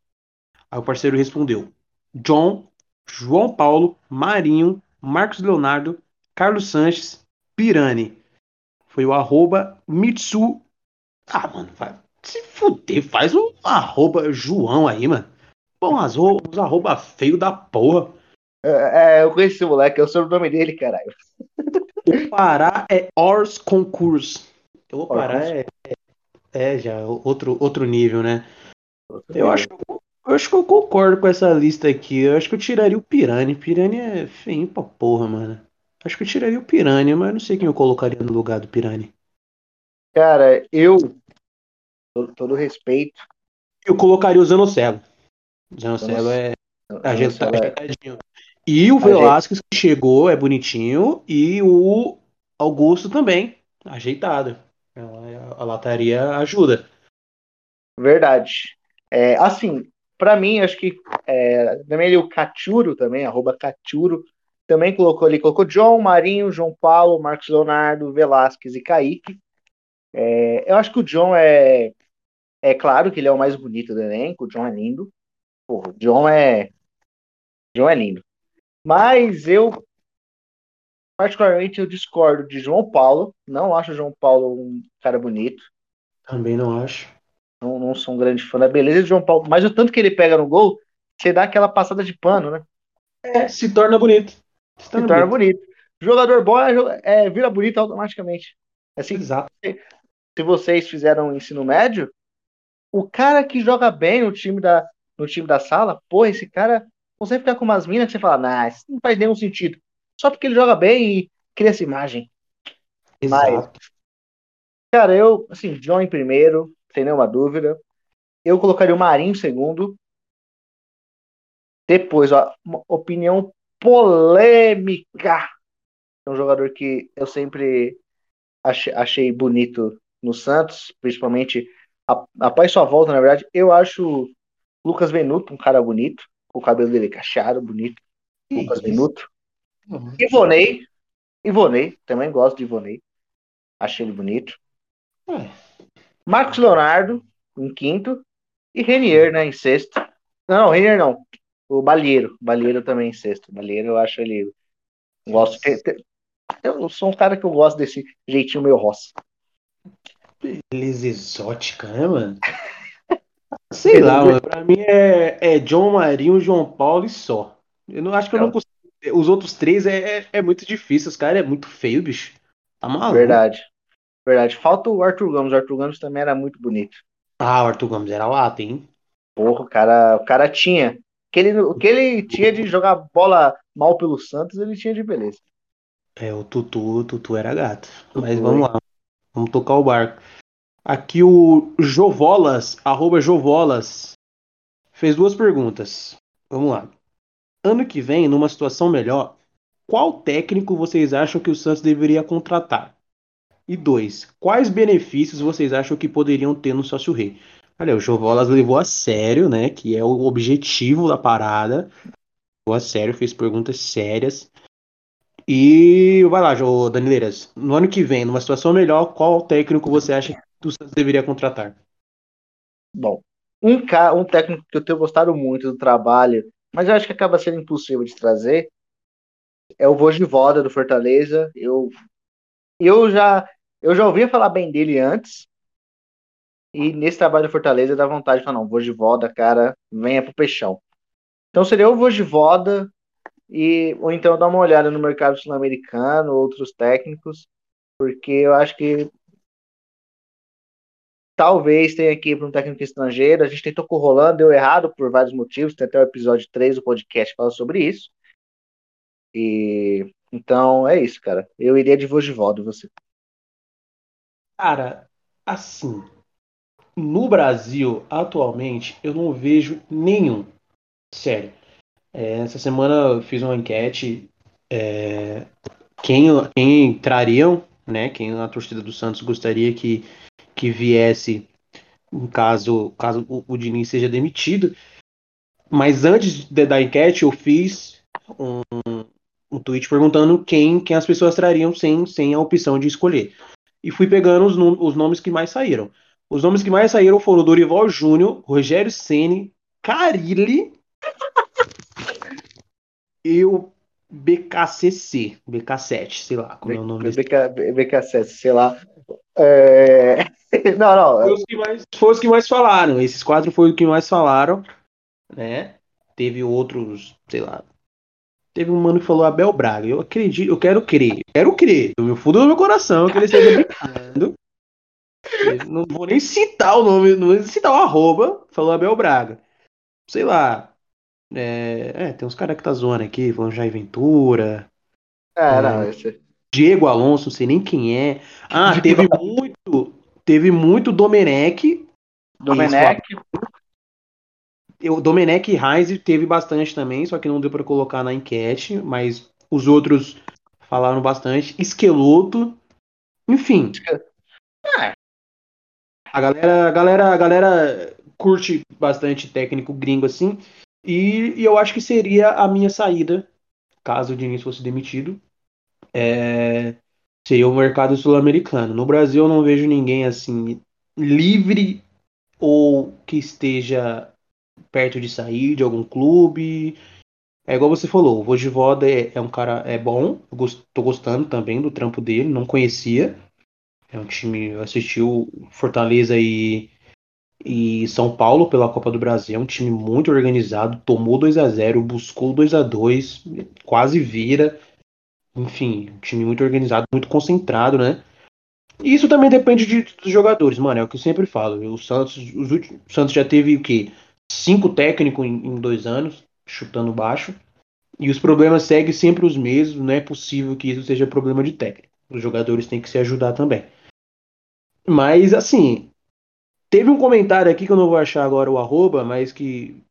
[SPEAKER 1] Aí o parceiro respondeu: John, João Paulo, Marinho, Marcos Leonardo, Carlos Sanches, Pirani. Foi o arroba Mitsu. Ah, mano, vai se fuder, faz um arroba João aí, mano. Bom, as uns arroba feio da porra.
[SPEAKER 2] É, é, eu conheci esse moleque, é o sobrenome dele, caralho.
[SPEAKER 1] O Pará é Ors Concurs. O Pará é, é já outro, outro nível, né? Eu acho, eu acho que eu concordo com essa lista aqui. Eu acho que eu tiraria o Pirani. Pirani é feio pra porra, mano. Acho que eu tiraria o Pirani, mas eu não sei quem eu colocaria no lugar do Pirani.
[SPEAKER 2] Cara, eu, todo, todo respeito,
[SPEAKER 1] Eu colocaria o Zanocelo. O Zanocelo é ajeita-
[SPEAKER 2] Zanocelo é-
[SPEAKER 1] ajeitadinho. E o Velasquez que chegou é bonitinho. E o Augusto também. Ajeitado. A, a lataria ajuda.
[SPEAKER 2] Verdade. É, assim, pra mim, acho que é, também o Cachuro também, arroba Cachuro, também colocou ali, colocou John, Marinho, João Paulo, Marcos Leonardo, Velasquez e Kaique. É, eu acho que o John é, é claro que ele é o mais bonito do elenco, o John é lindo. Porra, o John é, John é lindo. Mas eu, particularmente, eu discordo de João Paulo. Não acho o João Paulo um cara bonito.
[SPEAKER 1] Também não acho.
[SPEAKER 2] Não, não sou um grande fã da beleza de João Paulo. Mas o tanto que ele pega no gol, você dá aquela passada de pano, né?
[SPEAKER 1] É, se torna bonito. Se
[SPEAKER 2] Se
[SPEAKER 1] torna
[SPEAKER 2] torna
[SPEAKER 1] bonito.
[SPEAKER 2] bonito. Jogador bom é, é, vira bonito automaticamente. Assim,
[SPEAKER 1] Exato.
[SPEAKER 2] se vocês fizeram o ensino médio, o cara que joga bem no time da, no time da sala, pô, esse cara, você ficar com umas minas que você fala, nah, isso não faz nenhum sentido. Só porque ele joga bem e cria essa imagem.
[SPEAKER 1] Exato.
[SPEAKER 2] Cara, eu, assim, John em primeiro, sem nenhuma dúvida. Eu colocaria o Marinho em segundo. Depois, ó, uma opinião polêmica. É um jogador que eu sempre achei, achei bonito no Santos, principalmente após sua volta, na verdade. Eu acho o Lucas Venuto um cara bonito, com o cabelo dele cacheado, bonito.
[SPEAKER 1] Que
[SPEAKER 2] Lucas
[SPEAKER 1] isso?
[SPEAKER 2] Venuto. Ivonei. Ivonei, também gosto de Ivonei. Achei ele bonito.
[SPEAKER 1] Ué,
[SPEAKER 2] Marcos Leonardo, em quinto. E Renier, né, em sexto. Não, Renier não. O Balheiro. Balheiro também em sexto. Balheiro eu acho ele. Gosto. te- te- Eu sou um cara que eu gosto desse jeitinho meio roça.
[SPEAKER 1] beleza exótica, né, mano? Sei lá, mano. Pra mim é, é John Marinho, João Paulo e só. Eu não acho que eu não
[SPEAKER 2] Não.
[SPEAKER 1] consigo. Os outros três é, é, é muito difícil. Os caras é muito feio, bicho. Tá maluco.
[SPEAKER 2] Verdade. Verdade. Falta o Arthur Gomes. O Arthur Gomes também era muito bonito.
[SPEAKER 1] Ah, o Arthur Gomes era lata, hein?
[SPEAKER 2] Porra, o cara, o cara tinha. O que, ele, o que ele tinha de jogar bola mal pelo Santos, ele tinha de beleza.
[SPEAKER 1] É, o Tutu, o Tutu era gato. Mas
[SPEAKER 2] Tutu,
[SPEAKER 1] vamos lá. Vamos tocar o barco. Aqui o Jovolas, arroba Jovolas, fez duas perguntas. Vamos lá. Ano que vem, numa situação melhor, qual técnico vocês acham que o Santos deveria contratar? E dois, quais benefícios vocês acham que poderiam ter no sócio rei? Olha, o Jovolas levou a sério, né? Que é o objetivo da parada. Levou a sério, fez perguntas sérias. E vai lá, Jô Danileiras. No ano que vem, numa situação melhor, qual técnico você acha que Santos deveria contratar?
[SPEAKER 2] Bom, um, ca... um técnico que eu tenho gostado muito do trabalho, mas eu acho que acaba sendo impossível de trazer, é o Vojivoda do Fortaleza. Eu, eu já eu já ouvia falar bem dele antes, e nesse trabalho do Fortaleza dá vontade de falar, não, Vojivoda, cara, venha pro peixão. Então seria o Vojivoda, e, ou então dar uma olhada no mercado sul-americano, outros técnicos, porque eu acho que talvez tenha ir para um técnico estrangeiro. A gente tentou com Rolando, deu errado por vários motivos. Tem até o episódio 3 do podcast que fala sobre isso. E então é isso, cara. Eu iria de Vojivoda, você.
[SPEAKER 1] Cara, assim, no Brasil, atualmente, eu não vejo nenhum. Sério. É, essa semana eu fiz uma enquete. É, quem, quem trariam, né? Quem a torcida do Santos gostaria que, que viesse caso, caso o, o Diniz seja demitido. Mas antes de, da enquete, eu fiz um, um tweet perguntando quem, quem as pessoas trariam sem, sem a opção de escolher. E fui pegando os, os nomes que mais saíram. Os nomes que mais saíram foram Dorival Júnior, Rogério Ceni, Carilli e o BKCC, BK7, sei lá como é o nome.
[SPEAKER 2] BK, BK7, sei lá. É... Não, não.
[SPEAKER 1] Foi os, que mais, foi os que mais falaram. Esses quatro foram os que mais falaram, né? Teve outros, sei lá. Teve um mano que falou Abel Braga. Eu acredito, eu quero crer. Quero crer, do fundo do meu coração, que ele esteja brincando. Não vou nem citar o nome, não vou citar o arroba, falou Abel Braga. Sei lá. É, é tem uns caras que tá zoando aqui, falando Jair Ventura.
[SPEAKER 2] É, é, não, esse...
[SPEAKER 1] Diego Alonso, não sei nem quem é. Ah, teve muito. Teve muito Domenech.
[SPEAKER 2] Domenech.
[SPEAKER 1] O Domenech e Reis teve bastante também, só que não deu para colocar na enquete, mas os outros falaram bastante. Esqueloto. Enfim. É. A galera, a galera, a galera curte bastante técnico gringo assim. E, e, eu acho que seria a minha saída, caso o Diniz fosse demitido. É, seria o mercado sul-americano. No Brasil eu não vejo ninguém assim livre ou que esteja perto de sair de algum clube. É igual você falou, o Vojivoda é, é um cara é bom, eu gost, tô gostando também do trampo dele, não conhecia. É um time, eu assisti o Fortaleza e, e São Paulo pela Copa do Brasil, é um time muito organizado, tomou 2 a 0 buscou 2 a 2 quase vira. Enfim, um time muito organizado, muito concentrado, né? E isso também depende de, dos jogadores, mano. É o que eu sempre falo. O Santos, os últimos, o Santos já teve o quê? Cinco técnicos em, em dois anos, chutando baixo. E os problemas seguem sempre os mesmos. Não é possível que isso seja problema de técnico. Os jogadores têm que se ajudar também. Mas, assim, teve um comentário aqui que eu não vou achar agora o arroba, mas que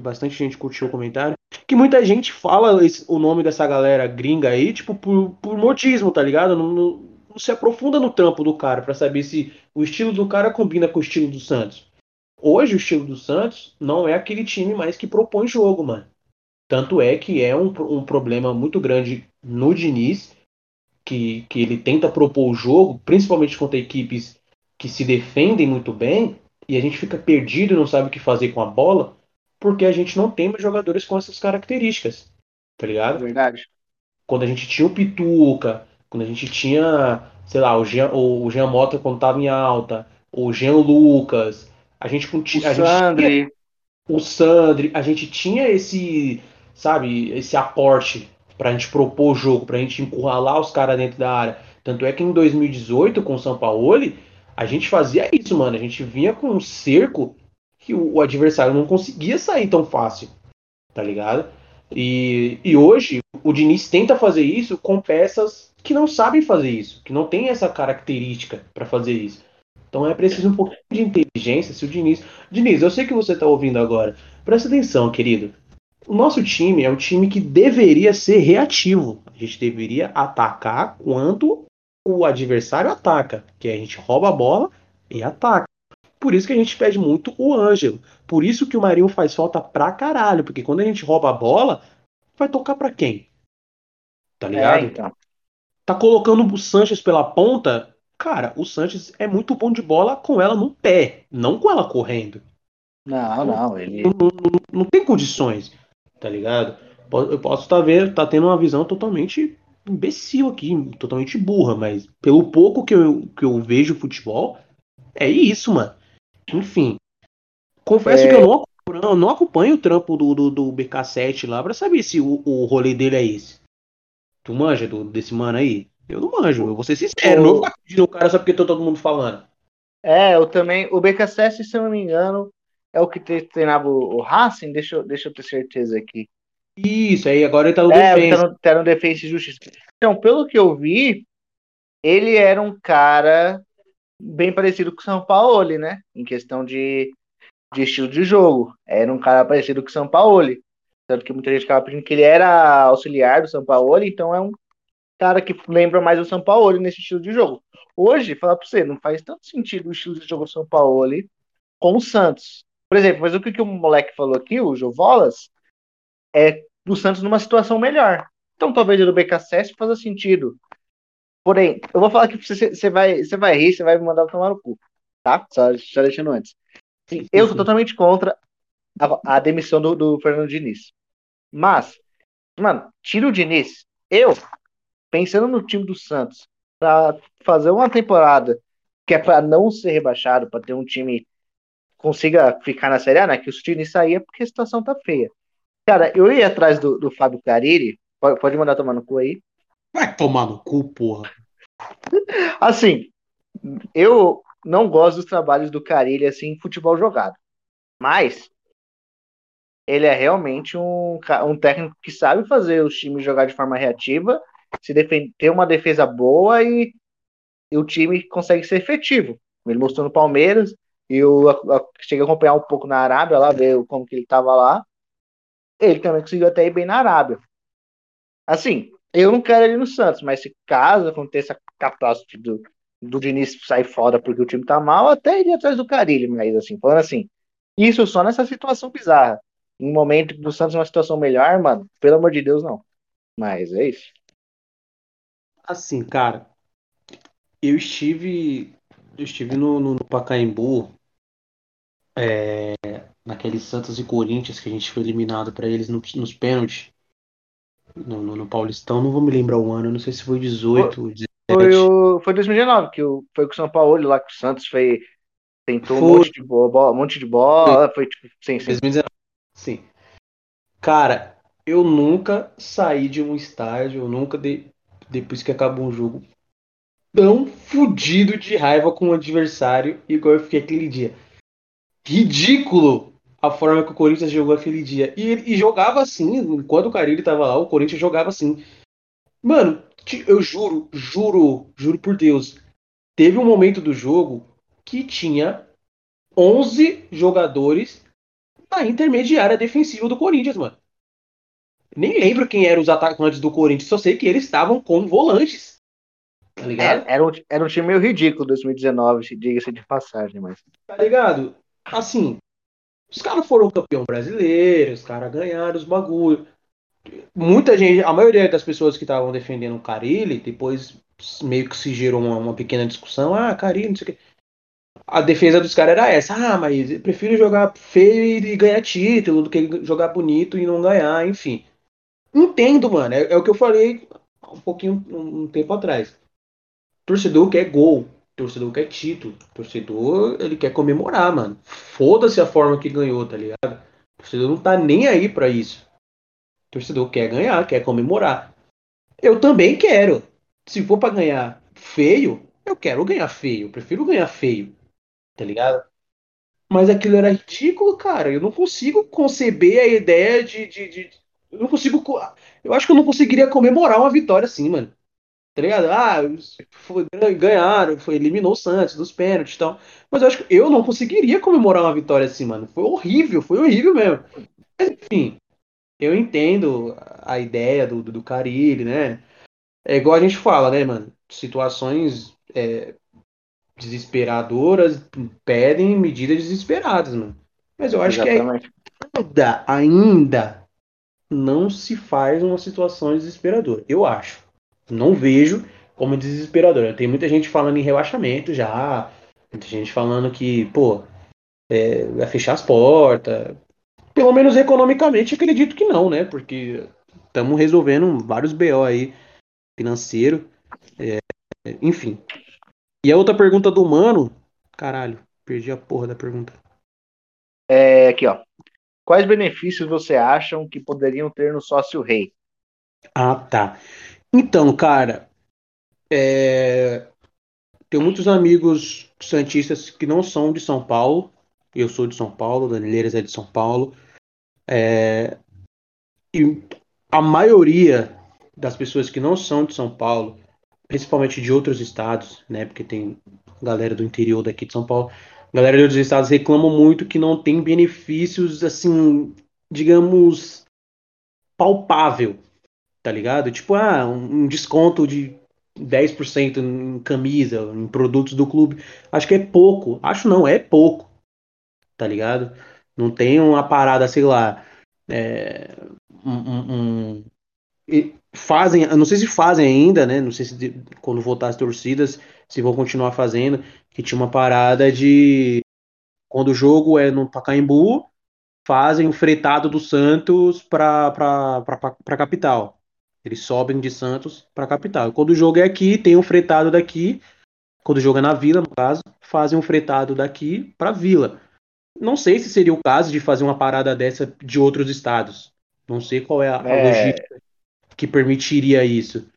[SPEAKER 1] bastante gente curtiu o comentário. Que muita gente fala esse, o nome dessa galera gringa aí, tipo, por, por modismo, tá ligado? Não, não, não se aprofunda no trampo do cara para saber se o estilo do cara combina com o estilo do Santos. Hoje o estilo do Santos não é aquele time mais que propõe jogo, mano. Tanto é que é um, um problema muito grande no Diniz, que, que ele tenta propor o jogo, principalmente contra equipes que se defendem muito bem, e a gente fica perdido e não sabe o que fazer com a bola, porque a gente não tem mais jogadores com essas características. Tá ligado?
[SPEAKER 2] Verdade.
[SPEAKER 1] Quando a gente tinha o Pituca, quando a gente tinha, sei lá, o Jean, o Jean Mota quando tava em alta, o Jean Lucas, a gente,
[SPEAKER 2] o a Sandri.
[SPEAKER 1] Gente tinha, o Sandri, a gente tinha esse, sabe, esse aporte pra gente propor o jogo, pra gente encurralar os caras dentro da área. Tanto é que em 2018, com o São Paulo, a gente fazia isso, mano. A gente vinha com um cerco que o, o adversário não conseguia sair tão fácil, tá ligado? E, e hoje o Diniz tenta fazer isso com peças que não sabem fazer isso, que não tem essa característica para fazer isso. Então é preciso um pouquinho de inteligência. Se o Diniz. Diniz, eu sei que você está ouvindo agora. Presta atenção, querido. O nosso time é um time que deveria ser reativo. A gente deveria atacar quando o adversário ataca. Que a gente rouba a bola e ataca. Por isso que a gente pede muito o Ângelo. Por isso que o Marinho faz falta pra caralho. Porque quando a gente rouba a bola, vai tocar pra quem? Tá ligado? É, então. Tá colocando o Sanches pela ponta. Cara, o Sanches é muito bom de bola com ela no pé, não com ela correndo.
[SPEAKER 2] Não, não, ele.
[SPEAKER 1] Não, não, não tem condições, tá ligado? Eu posso estar tá vendo, tá tendo uma visão totalmente imbecil aqui, totalmente burra, mas pelo pouco que eu, que eu vejo futebol, é isso, mano. Enfim. Confesso é... que eu não, acompanho, não acompanho o trampo do, do, do BK7 lá pra saber se o, o rolê dele é esse. Tu manja do, desse mano aí? Eu não manjo, eu vou ser sincero, o... não vou ficar pedindo o cara só porque tá todo mundo falando.
[SPEAKER 2] É, eu também. O BK7, se eu não me engano, é o que treinava o, Racing, deixa eu, deixa eu ter certeza aqui.
[SPEAKER 1] Isso, aí agora ele tá no
[SPEAKER 2] é, Defensa. Tá no, tá no Defensa e Justiça. Então, pelo que eu vi, ele era um cara bem parecido com o São Paulo, né? Em questão de, de estilo de jogo. Era um cara parecido com o São Paulo. Tanto que muita gente ficava pedindo que ele era auxiliar do São Paulo, então é um cara que lembra mais o São Paulo nesse estilo de jogo. Hoje, falar pra você, não faz tanto sentido o estilo de jogo do São Paulo com o Santos. Por exemplo, mas o que, que o moleque falou aqui, o Jovolas, é do Santos numa situação melhor. Então talvez o BKSS faça sentido. Porém, eu vou falar que você, vai, você vai rir, você vai me mandar tomar no cu. Tá? Só, só deixando antes. Sim, eu sou totalmente contra a, a demissão do, do, Fernando Diniz. Mas, mano, tira o Diniz. Eu, pensando no time do Santos, para fazer uma temporada que é para não ser rebaixado, para ter um time consiga ficar na Série A, né? Que o Diniz saía porque a situação tá feia. Cara, eu ia atrás do, do Fábio Cariri, pode, pode mandar tomar no cu aí.
[SPEAKER 1] Vai tomar no cu, porra.
[SPEAKER 2] Assim, eu não gosto dos trabalhos do Carilli assim em futebol jogado. Mas ele é realmente um, um técnico que sabe fazer os times jogar de forma reativa, se defender, ter uma defesa boa e, e, o time consegue ser efetivo. Ele mostrou no Palmeiras, e eu cheguei a acompanhar um pouco na Arábia, lá ver como que ele estava lá. Ele também conseguiu até ir bem na Arábia. Assim, eu não quero ele no Santos, mas se caso aconteça a catástrofe do, do Diniz sair fora porque o time tá mal, até iria atrás do Carilho, mas assim, falando assim, isso só nessa situação bizarra. Em um momento do Santos uma situação melhor, mano, pelo amor de Deus, não. Mas é isso.
[SPEAKER 1] Assim, cara, eu estive eu estive no, no, no Pacaembu é, naquele Santos e Corinthians que a gente foi eliminado para eles no, nos pênaltis no, no, no, Paulistão, não vou me lembrar o ano, não sei se foi 18 ou 17.
[SPEAKER 2] Foi, o, foi 2019, que o, foi com o São Paulo lá que o Santos foi, tentou foi. um monte de bola, um monte de bola, foi, foi tipo, sim, sim. 2019.
[SPEAKER 1] Sim. Cara, eu nunca saí de um estádio, eu nunca, de, depois que acabou um jogo, tão fudido de raiva com o adversário igual eu fiquei aquele dia. Ridículo a forma que o Corinthians jogou aquele dia. E, e jogava assim, enquanto o Carilli tava lá, o Corinthians jogava assim. Mano, eu juro, juro, juro por Deus. Teve um momento do jogo que tinha 11 jogadores na intermediária defensiva do Corinthians, mano. Nem lembro quem eram os atacantes do Corinthians, só sei que eles estavam com volantes. Tá ligado?
[SPEAKER 2] É, era, um, era um time meio ridículo 2019, diga-se de passagem, mas.
[SPEAKER 1] Tá ligado? Assim, os caras foram campeão brasileiro, os caras ganharam os bagulho. Muita gente, a maioria das pessoas que estavam defendendo o Carilli, depois meio que se gerou uma, uma pequena discussão. Ah, Carilli, não sei o quê. A defesa dos caras era essa. Ah, mas eu prefiro jogar feio e ganhar título do que jogar bonito e não ganhar, enfim. Entendo, mano. É, é o que eu falei um pouquinho, um, tempo atrás. Torcedor quer gol torcedor quer título. torcedor, ele quer comemorar, mano. Foda-se a forma que ganhou, tá ligado? Torcedor não tá nem aí para isso. Torcedor quer ganhar, quer comemorar. Eu também quero. Se for para ganhar feio, eu quero ganhar feio. Eu prefiro ganhar feio. Tá ligado? Mas aquilo era ridículo, cara. Eu não consigo conceber a ideia de. de, de... Eu não consigo. Eu acho que eu não conseguiria comemorar uma vitória assim, mano. Tá ligado? Ah, foi, ganharam, foi, eliminou o Santos dos pênaltis e tal. Mas eu acho que eu não conseguiria comemorar uma vitória assim, mano. Foi horrível, foi horrível mesmo. Mas enfim, eu entendo a ideia do, do, do Carilli, né? É igual a gente fala, né, mano? Situações é, desesperadoras pedem medidas desesperadas, mano. Mas eu acho Exatamente. que ainda, ainda não se faz uma situação desesperadora. Eu acho não vejo como desesperador. Tem muita gente falando em relaxamento já, muita gente falando que, pô, é, vai fechar as portas. Pelo menos economicamente, acredito que não, né? Porque estamos resolvendo vários BO aí financeiro. É, enfim. E a outra pergunta do Mano. Caralho, perdi a porra da pergunta.
[SPEAKER 2] É, aqui, ó. Quais benefícios você acham que poderiam ter no sócio rei?
[SPEAKER 1] Ah, tá. Então, cara, é... tenho muitos amigos santistas que não são de São Paulo. Eu sou de São Paulo, Danileiras é de São Paulo. É... E a maioria das pessoas que não são de São Paulo, principalmente de outros estados, né? Porque tem galera do interior daqui de São Paulo, a galera de outros estados reclamam muito que não tem benefícios, assim, digamos, palpável, tá ligado? Tipo, ah, um desconto de 10% em camisa, em produtos do clube. Acho que é pouco. Acho não, é pouco. Tá ligado? Não tem uma parada, sei lá. É, um, um, um, fazem, não sei se fazem ainda, né? Não sei se quando voltar as torcidas, se vão continuar fazendo. Que tinha uma parada de. Quando o jogo é no Pacaembu, fazem o fretado do Santos para a capital. Eles sobem de Santos para a capital. Quando o jogo é aqui, tem um fretado daqui. Quando o jogo é na Vila, no caso, fazem um fretado daqui para Vila. Não sei se seria o caso de fazer uma parada dessa de outros estados. Não sei qual é a, é... a logística que permitiria isso.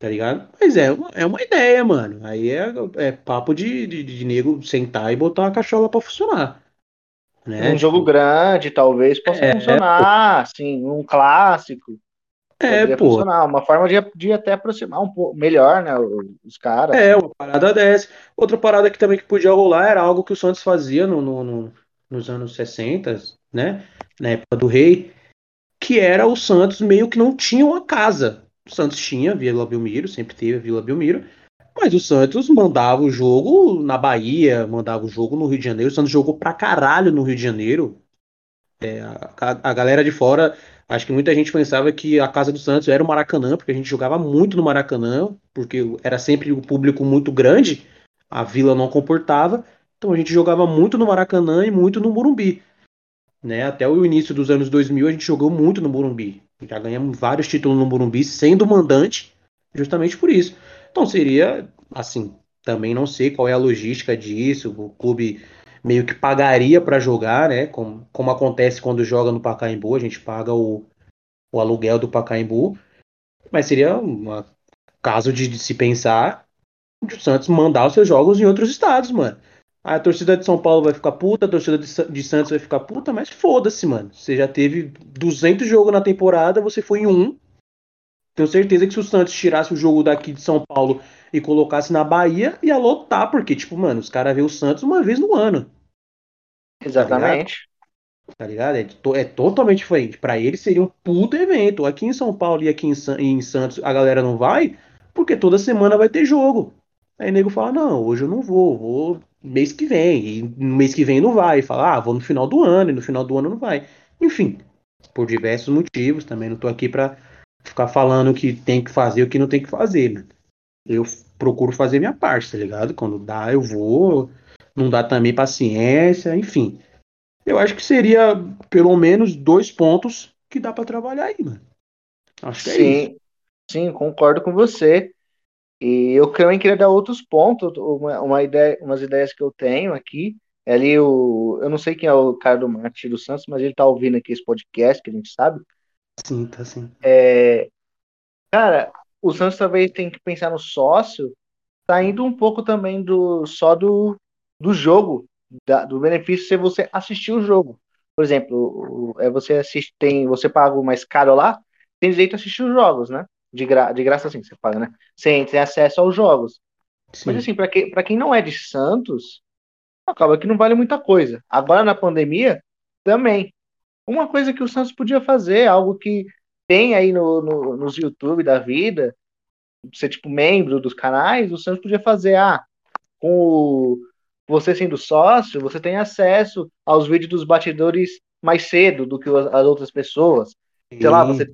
[SPEAKER 1] Tá ligado? Mas é, é uma ideia, mano. Aí é, é papo de, de, de nego sentar e botar a cachola para funcionar.
[SPEAKER 2] Né? Um jogo grande, talvez, possa é, funcionar, assim, um clássico.
[SPEAKER 1] É, pô. Funcionar.
[SPEAKER 2] Uma forma de, de até aproximar um pouco melhor, né, os caras.
[SPEAKER 1] É, uma parada dessa. Outra parada que também que podia rolar era algo que o Santos fazia no, no, no nos anos 60, né, na época do rei, que era o Santos meio que não tinha uma casa. O Santos tinha Vila Belmiro, sempre teve Vila Belmiro, mas o Santos mandava o jogo na Bahia, mandava o jogo no Rio de Janeiro. O Santos jogou pra caralho no Rio de Janeiro. É, a, a, galera de fora, acho que muita gente pensava que a casa do Santos era o Maracanã, porque a gente jogava muito no Maracanã, porque era sempre o público muito grande, a vila não comportava. Então a gente jogava muito no Maracanã e muito no Morumbi. Né? Até o início dos anos 2000 a gente jogou muito no Morumbi. Já ganhamos vários títulos no Morumbi, sendo mandante, justamente por isso. Então seria, assim, também não sei qual é a logística disso. O clube meio que pagaria para jogar, né? Como, como acontece quando joga no Pacaembu, a gente paga o, o aluguel do Pacaembu. Mas seria um caso de, de, se pensar de o Santos mandar os seus jogos em outros estados, mano. A torcida de São Paulo vai ficar puta, a torcida de, Santos vai ficar puta, mas foda-se, mano. Você já teve 200 jogos na temporada, você foi em um, tenho certeza que se o Santos tirasse o jogo daqui de São Paulo e colocasse na Bahia, ia lotar, porque, tipo, mano, os caras vê o Santos uma vez no ano.
[SPEAKER 2] Exatamente.
[SPEAKER 1] Tá ligado? É, to é, totalmente diferente. Para eles seria um puto evento. Aqui em São Paulo e aqui em, em, Santos a galera não vai, porque toda semana vai ter jogo. Aí o nego fala: não, hoje eu não vou, vou mês que vem. E no mês que vem não vai. Fala: ah, vou no final do ano, e no final do ano não vai. Enfim, por diversos motivos, também não tô aqui pra ficar falando o que tem que fazer e o que não tem que fazer, né? Eu procuro fazer minha parte, tá ligado? Quando dá, eu vou. Não dá também paciência, enfim. Eu acho que seria pelo menos dois pontos que dá para trabalhar aí, mano. Acho que é sim, isso.
[SPEAKER 2] Sim, concordo com você. E eu também queria dar outros pontos, uma, uma ideia, umas ideias que eu tenho aqui. Ali o, eu não sei quem é o cara do marketing do Santos, mas ele tá ouvindo aqui esse podcast, que a gente sabe.
[SPEAKER 1] Sim, tá sim.
[SPEAKER 2] É, cara, o Santos talvez tem que pensar no sócio, saindo um pouco também do só do, do jogo, da, do benefício se você assistir o jogo. Por exemplo, é você assiste, tem, você paga o mais caro lá, tem direito a assistir os jogos, né? De, gra, de graça assim, você paga, né? Você tem acesso aos jogos. Sim. Mas assim, para que, quem não é de Santos, acaba que não vale muita coisa. Agora na pandemia, também uma coisa que o Santos podia fazer, algo que tem aí no, no, nos YouTube da vida, ser tipo membro dos canais, o Santos podia fazer, ah, com o, você sendo sócio, você tem acesso aos vídeos dos batidores mais cedo do que as outras pessoas. Sim. Sei lá, você,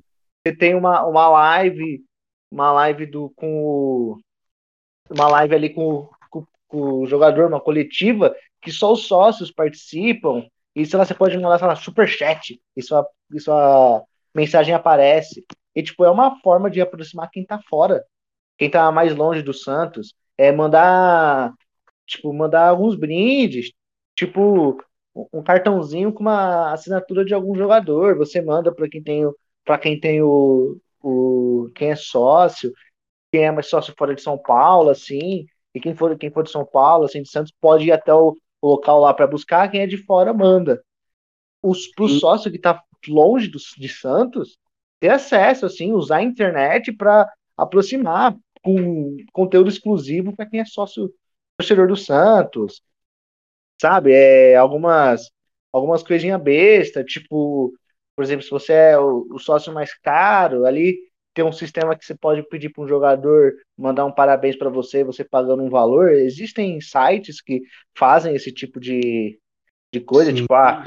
[SPEAKER 2] você tem uma, uma live, uma live do com o, uma live ali com, com, com o jogador, uma coletiva, que só os sócios participam, e sei lá, você pode mandar, sei lá, superchat, e sua, e sua mensagem aparece. E, tipo, é uma forma de aproximar quem tá fora, quem tá mais longe do Santos. É mandar, tipo, mandar alguns brindes, tipo, um cartãozinho com uma assinatura de algum jogador. Você manda para quem tem, para quem tem o, o, quem é sócio, quem é mais sócio fora de São Paulo, assim. E quem for, quem for de São Paulo, assim, de Santos, pode ir até o, o local lá para buscar, quem é de fora manda. Os pro sócio que está longe do, de Santos ter acesso, assim, usar a internet para aproximar com conteúdo exclusivo para quem é sócio torcedor do Santos, sabe? É, algumas, algumas coisinhas besta, tipo, por exemplo, se você é o, o sócio mais caro, ali tem um sistema que você pode pedir para um jogador mandar um parabéns para você, você pagando um valor. Existem sites que fazem esse tipo de, de coisa, Sim. tipo, ah,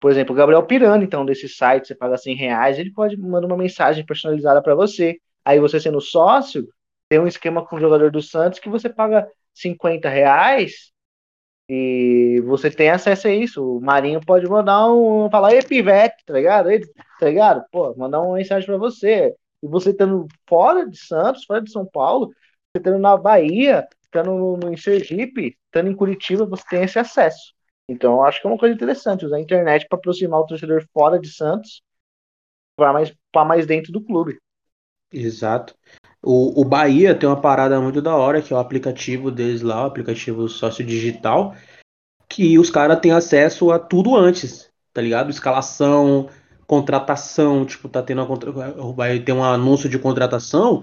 [SPEAKER 2] por exemplo, o Gabriel Pirani, então, desse site, você paga 100 reais, ele pode mandar uma mensagem personalizada para você. Aí você sendo sócio, tem um esquema com o jogador do Santos que você paga 50 reais e você tem acesso a isso. O Marinho pode mandar um. falar, ei, pivete, tá ligado? Ele, tá ligado? Pô, mandar uma mensagem para você. E você estando fora de Santos, fora de São Paulo, você estando na Bahia, estando no, no, em Sergipe, estando em Curitiba, você tem esse acesso. Então, eu acho que é uma coisa interessante usar a internet para aproximar o torcedor fora de Santos para mais, mais dentro do clube.
[SPEAKER 1] Exato. O, o Bahia tem uma parada muito da hora, que é o aplicativo deles lá, o aplicativo sócio digital, que os caras têm acesso a tudo antes, tá ligado? Escalação, contratação, tipo, tá tendo a, vai ter um anúncio de contratação,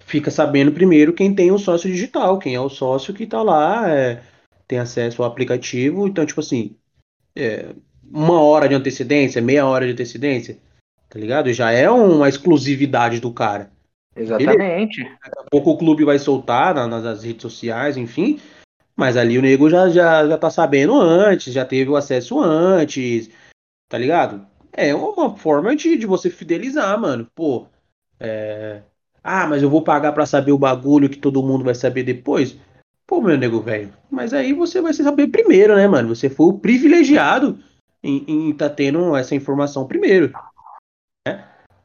[SPEAKER 1] fica sabendo primeiro quem tem o sócio digital, quem é o sócio que tá lá, é, tem acesso ao aplicativo, então, tipo assim, é, uma hora de antecedência, meia hora de antecedência, tá ligado? Já é uma exclusividade do cara.
[SPEAKER 2] Exatamente.
[SPEAKER 1] Ele, daqui a pouco o clube vai soltar nas, nas, redes sociais, enfim. Mas ali o nego já, já, já tá sabendo antes, já teve o acesso antes, tá ligado? É uma forma de, de você fidelizar, mano. Pô, é... Ah, mas eu vou pagar para saber o bagulho que todo mundo vai saber depois. Pô, meu nego velho. Mas aí você vai saber primeiro, né, mano? Você foi o privilegiado em estar tá tendo essa informação primeiro.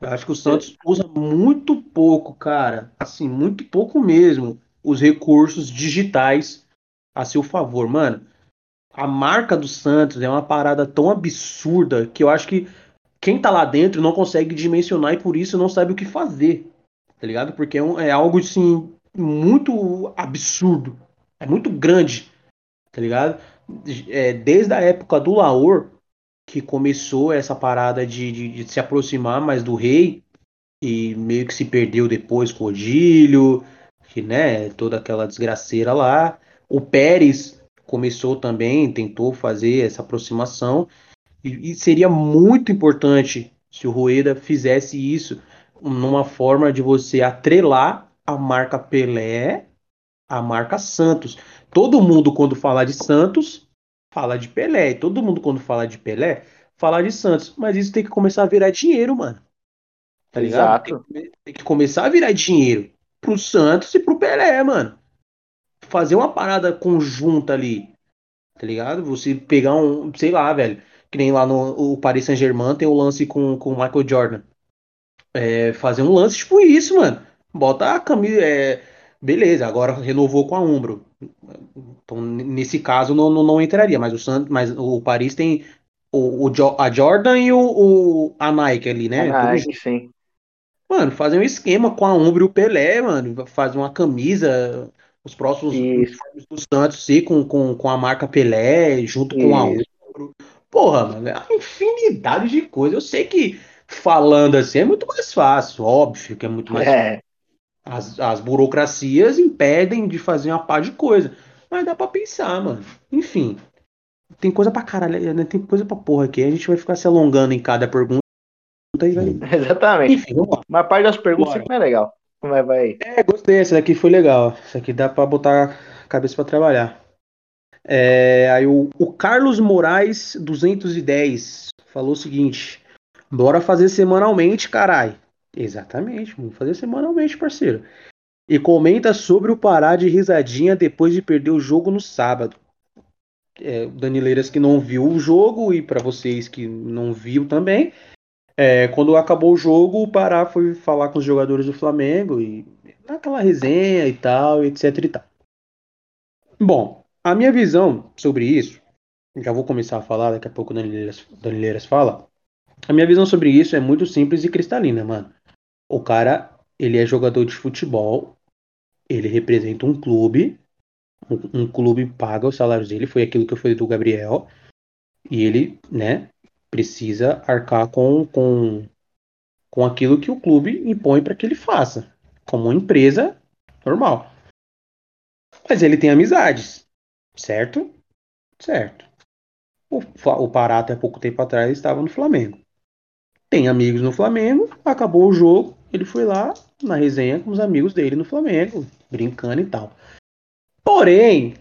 [SPEAKER 1] Eu acho que o Santos usa muito pouco, cara. Assim, muito pouco mesmo. Os recursos digitais a seu favor. Mano, a marca do Santos é uma parada tão absurda que eu acho que quem tá lá dentro não consegue dimensionar e por isso não sabe o que fazer. Tá ligado? Porque é, um, é algo, assim, muito absurdo. É muito grande. Tá ligado? É, desde a época do Laor, que começou essa parada de, de, de, se aproximar mais do rei e meio que se perdeu depois com o Odílio, que né, toda aquela desgraceira lá. O Pérez começou também, tentou fazer essa aproximação e, e seria muito importante se o Rueda fizesse isso numa forma de você atrelar a marca Pelé à marca Santos. Todo mundo quando falar de Santos fala de Pelé. E todo mundo, quando fala de Pelé, fala de Santos. Mas isso tem que começar a virar dinheiro, mano. Tá ligado? Exato. Tem, tem que começar a virar dinheiro pro Santos e pro Pelé, mano. Fazer uma parada conjunta ali. Tá ligado? Você pegar um, sei lá, velho. Que nem lá no o Paris Saint-Germain tem o lance com, com o Michael Jordan. É, fazer um lance tipo isso, mano. Bota a camisa. É, beleza, agora renovou com a Umbro. Então, nesse caso, não, não, não entraria, mas o, Santos, mas o Paris tem o, o, a Jordan e o, o, a Nike ali, né?
[SPEAKER 2] A Nike, sim.
[SPEAKER 1] Mano, fazer um esquema com a Umbro e o Pelé, mano. Fazer uma camisa, os próximos do Santos, sim, com, com, com a marca Pelé, junto Isso. com a Umbro. Porra, mano, é uma infinidade de coisas. Eu sei que falando assim é muito mais fácil, óbvio que é muito mais é. fácil. As, as burocracias impedem de fazer uma par de coisa. Mas dá pra pensar, mano. Enfim. Tem coisa pra caralho, né? Tem coisa pra porra aqui. A gente vai ficar se alongando em cada pergunta
[SPEAKER 2] vai. Exatamente. Enfim. Mas a parte das perguntas sempre é legal. Mas vai.
[SPEAKER 1] É, gostei. Essa daqui foi legal. Essa aqui dá pra botar a cabeça pra trabalhar. É, aí o, o Carlos Moraes 210 falou o seguinte: Bora fazer semanalmente, carai. Exatamente, vamos fazer semanalmente, parceiro. E comenta sobre o parar de risadinha depois de perder o jogo no sábado. É, Danileiras que não viu o jogo e para vocês que não viu também. É, quando acabou o jogo, o Pará foi falar com os jogadores do Flamengo e aquela resenha e tal, etc e tal. Bom, a minha visão sobre isso, já vou começar a falar, daqui a pouco Danileiras, Danileiras fala. A minha visão sobre isso é muito simples e cristalina, mano. O cara, ele é jogador de futebol, ele representa um clube, um, um clube paga os salários dele, foi aquilo que eu falei do Gabriel, e ele, né, precisa arcar com, com, com aquilo que o clube impõe para que ele faça, como uma empresa normal. Mas ele tem amizades, certo? Certo. O, o Pará até pouco tempo atrás estava no Flamengo. Tem amigos no Flamengo, acabou o jogo, ele foi lá na resenha com os amigos dele no Flamengo, brincando e tal. Porém,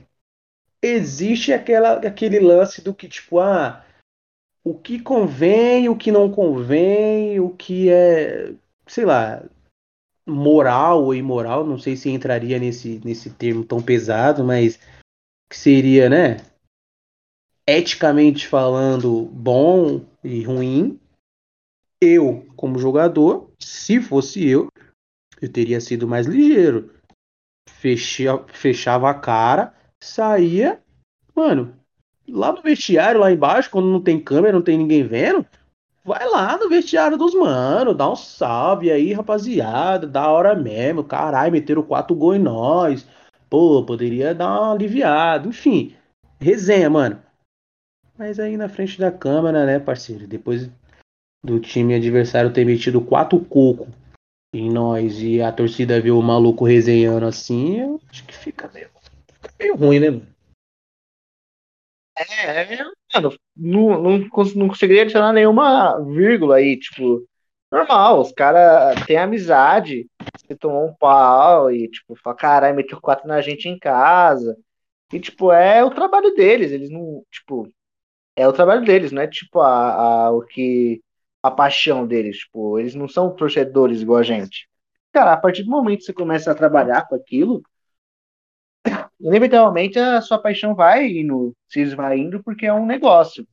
[SPEAKER 1] existe aquela, aquele lance do que, tipo, ah, o que convém, o que não convém, o que é, sei lá, moral ou imoral, não sei se entraria nesse, nesse termo tão pesado, mas que seria, né? Eticamente falando, bom e ruim. Eu, como jogador, se fosse eu, eu teria sido mais ligeiro. Fechia, fechava a cara, saía, mano, lá no vestiário, lá embaixo, quando não tem câmera, não tem ninguém vendo, vai lá no vestiário dos mano, dá um salve aí, rapaziada, da hora mesmo, caralho, meteram quatro gols em nós, pô, poderia dar uma aliviada, enfim, resenha, mano. Mas aí na frente da câmera, né, parceiro, depois do time adversário ter metido quatro coco em nós e a torcida ver o maluco resenhando assim, eu acho que fica meio, fica meio ruim, né, mano?
[SPEAKER 2] É, é, mano, não, não, não conseguiria adicionar nenhuma vírgula aí, tipo, normal, os caras têm amizade, você tomou um pau e, tipo, fala, caralho, meteu quatro na gente em casa. E, tipo, é o trabalho deles, eles não, tipo, é o trabalho deles, não é, tipo, a, a, o que, a paixão deles, tipo, eles não são torcedores igual a gente. Cara, a partir do momento que você começa a trabalhar com aquilo, inevitavelmente a sua paixão vai indo, se esvaindo, porque é um negócio.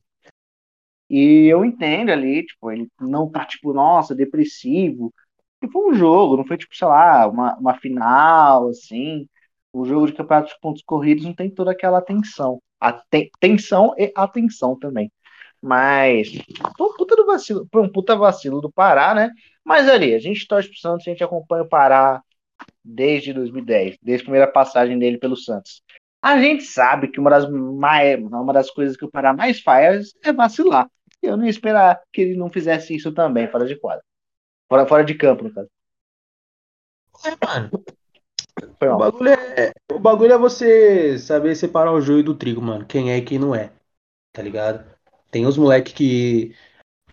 [SPEAKER 2] E eu entendo ali, tipo, ele não tá, tipo, nossa, depressivo. E foi um jogo, não foi, tipo, sei lá, uma, uma final, assim. O jogo de campeonato de pontos corridos não tem toda aquela tensão. A te, tensão e atenção também. Mas, foi um puta do vacilo, foi um puta vacilo do Pará, né? Mas ali, a gente torce pro Santos, a gente acompanha o Pará desde 2010, desde a primeira passagem dele pelo Santos. A gente sabe que uma das, mais, uma das coisas que o Pará mais faz é vacilar. Eu não ia esperar que ele não fizesse isso também, fora de quadra. Fora, fora de campo, no caso.
[SPEAKER 1] É, mano. O bagulho, é, o bagulho é você saber separar o joio do trigo, mano. Quem é e quem não é. Tá ligado? Tem os moleques que,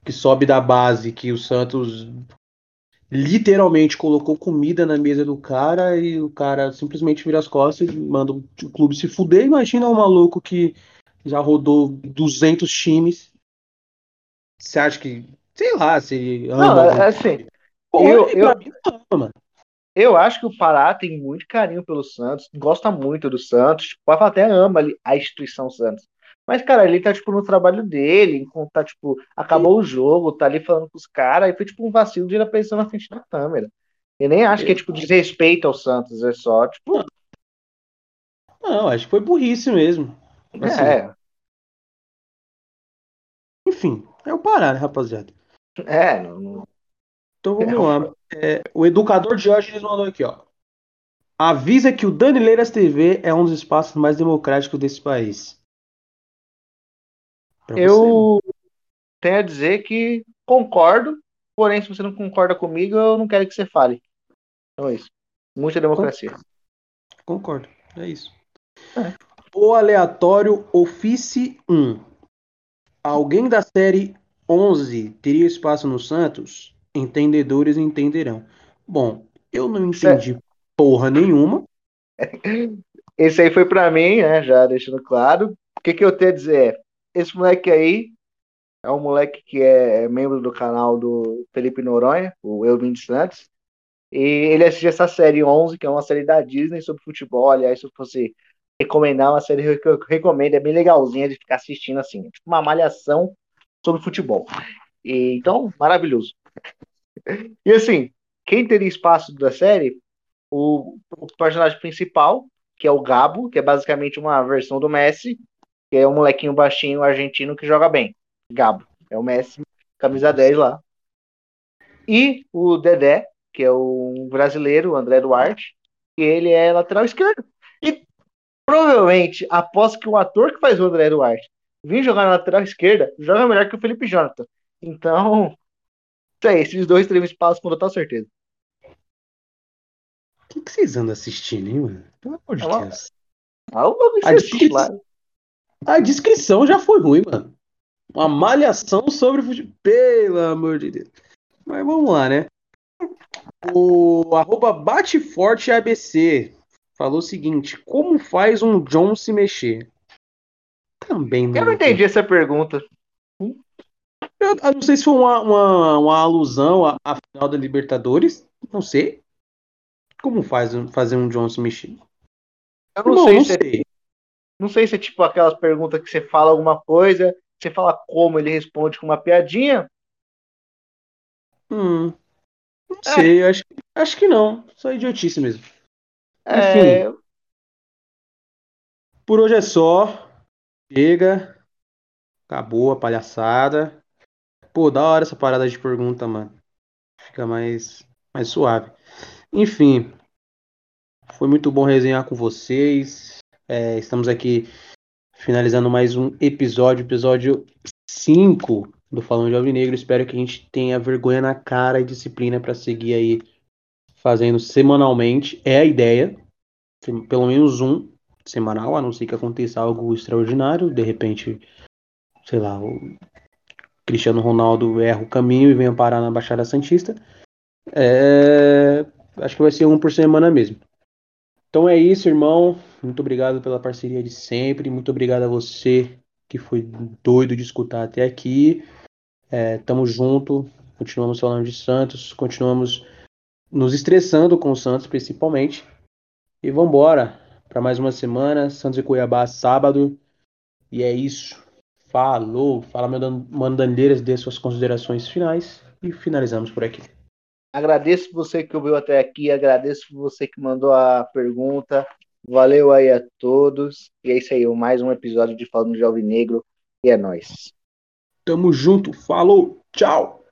[SPEAKER 1] que sobe da base, que o Santos literalmente colocou comida na mesa do cara e o cara simplesmente vira as costas e manda o clube se fuder. Imagina um maluco que já rodou 200 times. Você acha que, sei lá, se
[SPEAKER 2] ama. Não, é assim. Porra, eu, eu, mim, não, mano. eu acho que o Pará tem muito carinho pelo Santos, gosta muito do Santos, tipo, até ama a instituição Santos. Mas, cara, ele tá, tipo, no trabalho dele, tá, tipo, acabou o jogo, tá ali falando com os caras, e foi, tipo, um vacilo de ir aparecer na frente da câmera. Eu nem acho que é, tipo, desrespeito ao Santos, é só, tipo...
[SPEAKER 1] Não, acho que foi burrice mesmo.
[SPEAKER 2] Assim, é.
[SPEAKER 1] Enfim, é o parar, né, rapaziada?
[SPEAKER 2] É, não... não...
[SPEAKER 1] Então vamos é. lá. É, o educador de hoje mandou aqui, ó. Avisa que o Danileiras TV é um dos espaços mais democráticos desse país.
[SPEAKER 2] Eu você, tenho a dizer que concordo, porém, se você não concorda comigo, eu não quero que você fale. Então é isso. Muita democracia.
[SPEAKER 1] Concordo, é isso. É. O aleatório Office 1. Alguém da série 11 teria espaço no Santos? Entendedores entenderão. Bom, eu não entendi porra nenhuma.
[SPEAKER 2] Esse aí foi para mim, né? Já deixando claro. O que, que eu tenho a dizer? Esse moleque aí é um moleque que é membro do canal do Felipe Noronha, o Elvin Santos. E ele assistiu essa série 11, que é uma série da Disney sobre futebol. Aliás, se eu fosse recomendar uma série que eu recomendo, é bem legalzinha de ficar assistindo assim. Tipo uma malhação sobre futebol. E, então, maravilhoso. E assim, quem teria espaço da série? O, o personagem principal, que é o Gabo, que é basicamente uma versão do Messi, que é um molequinho baixinho argentino que joga bem. Gabo. É o Messi, camisa 10 lá. E o Dedé, que é um brasileiro, o André Duarte, que ele é lateral esquerdo. E provavelmente, após que o ator que faz o André Duarte vir jogar na lateral esquerda, joga melhor que o Felipe Jonathan. Então, é, esses dois teriam espaço com total certeza.
[SPEAKER 1] O que, que vocês andam assistindo, hein, mano? Pelo amor de Deus.
[SPEAKER 2] Ah, o bagulho
[SPEAKER 1] A
[SPEAKER 2] foi
[SPEAKER 1] descrição-
[SPEAKER 2] claro.
[SPEAKER 1] A descrição já foi ruim, mano. Uma malhação sobre futebol. Pelo amor de Deus. Mas vamos lá, né? O arroba bateforteabc falou o seguinte: Como faz um John se mexer? Também
[SPEAKER 2] Eu não entendi essa pergunta.
[SPEAKER 1] Eu, eu não sei se foi uma, uma, uma alusão à, à final da Libertadores. Não sei. Como faz fazer um John se mexer?
[SPEAKER 2] Eu não,
[SPEAKER 1] Não,
[SPEAKER 2] sei
[SPEAKER 1] não
[SPEAKER 2] é,
[SPEAKER 1] sei.
[SPEAKER 2] Não sei se é tipo aquelas perguntas que você fala alguma coisa, você fala como, ele responde com uma piadinha.
[SPEAKER 1] Hum, não
[SPEAKER 2] É.
[SPEAKER 1] sei, acho, acho que não. Só idiotice mesmo.
[SPEAKER 2] É,
[SPEAKER 1] Por hoje é só. Chega. Acabou a palhaçada. Pô, da hora essa parada de pergunta, mano. Fica mais, mais suave. Enfim. Foi muito bom resenhar com vocês. É, estamos aqui finalizando mais um episódio, episódio 5 do Falando de Alvinegro. Espero que a gente tenha vergonha na cara e disciplina para seguir aí fazendo semanalmente. É a ideia. Pelo menos um semanal, a não ser que aconteça algo extraordinário. De repente, sei lá, o Cristiano Ronaldo erra o caminho e venha parar na Baixada Santista. É, Acho que vai ser um por semana mesmo. Então é isso, irmão. Muito obrigado pela parceria de sempre. Muito obrigado a você que foi doido de escutar até aqui. É, tamo junto. Continuamos falando de Santos. Continuamos nos estressando com o Santos, principalmente. E vambora para mais uma semana. Santos e Cuiabá, sábado. E é isso. Falou. Fala, meu mandandeiras, dê suas considerações finais. E finalizamos por aqui.
[SPEAKER 2] agradeço você que ouviu até aqui, agradeço você que mandou a pergunta. Valeu aí a todos. E é isso aí, mais um episódio de Falando de Alvinegro. E é nóis.
[SPEAKER 1] Tamo junto. Falou. Tchau.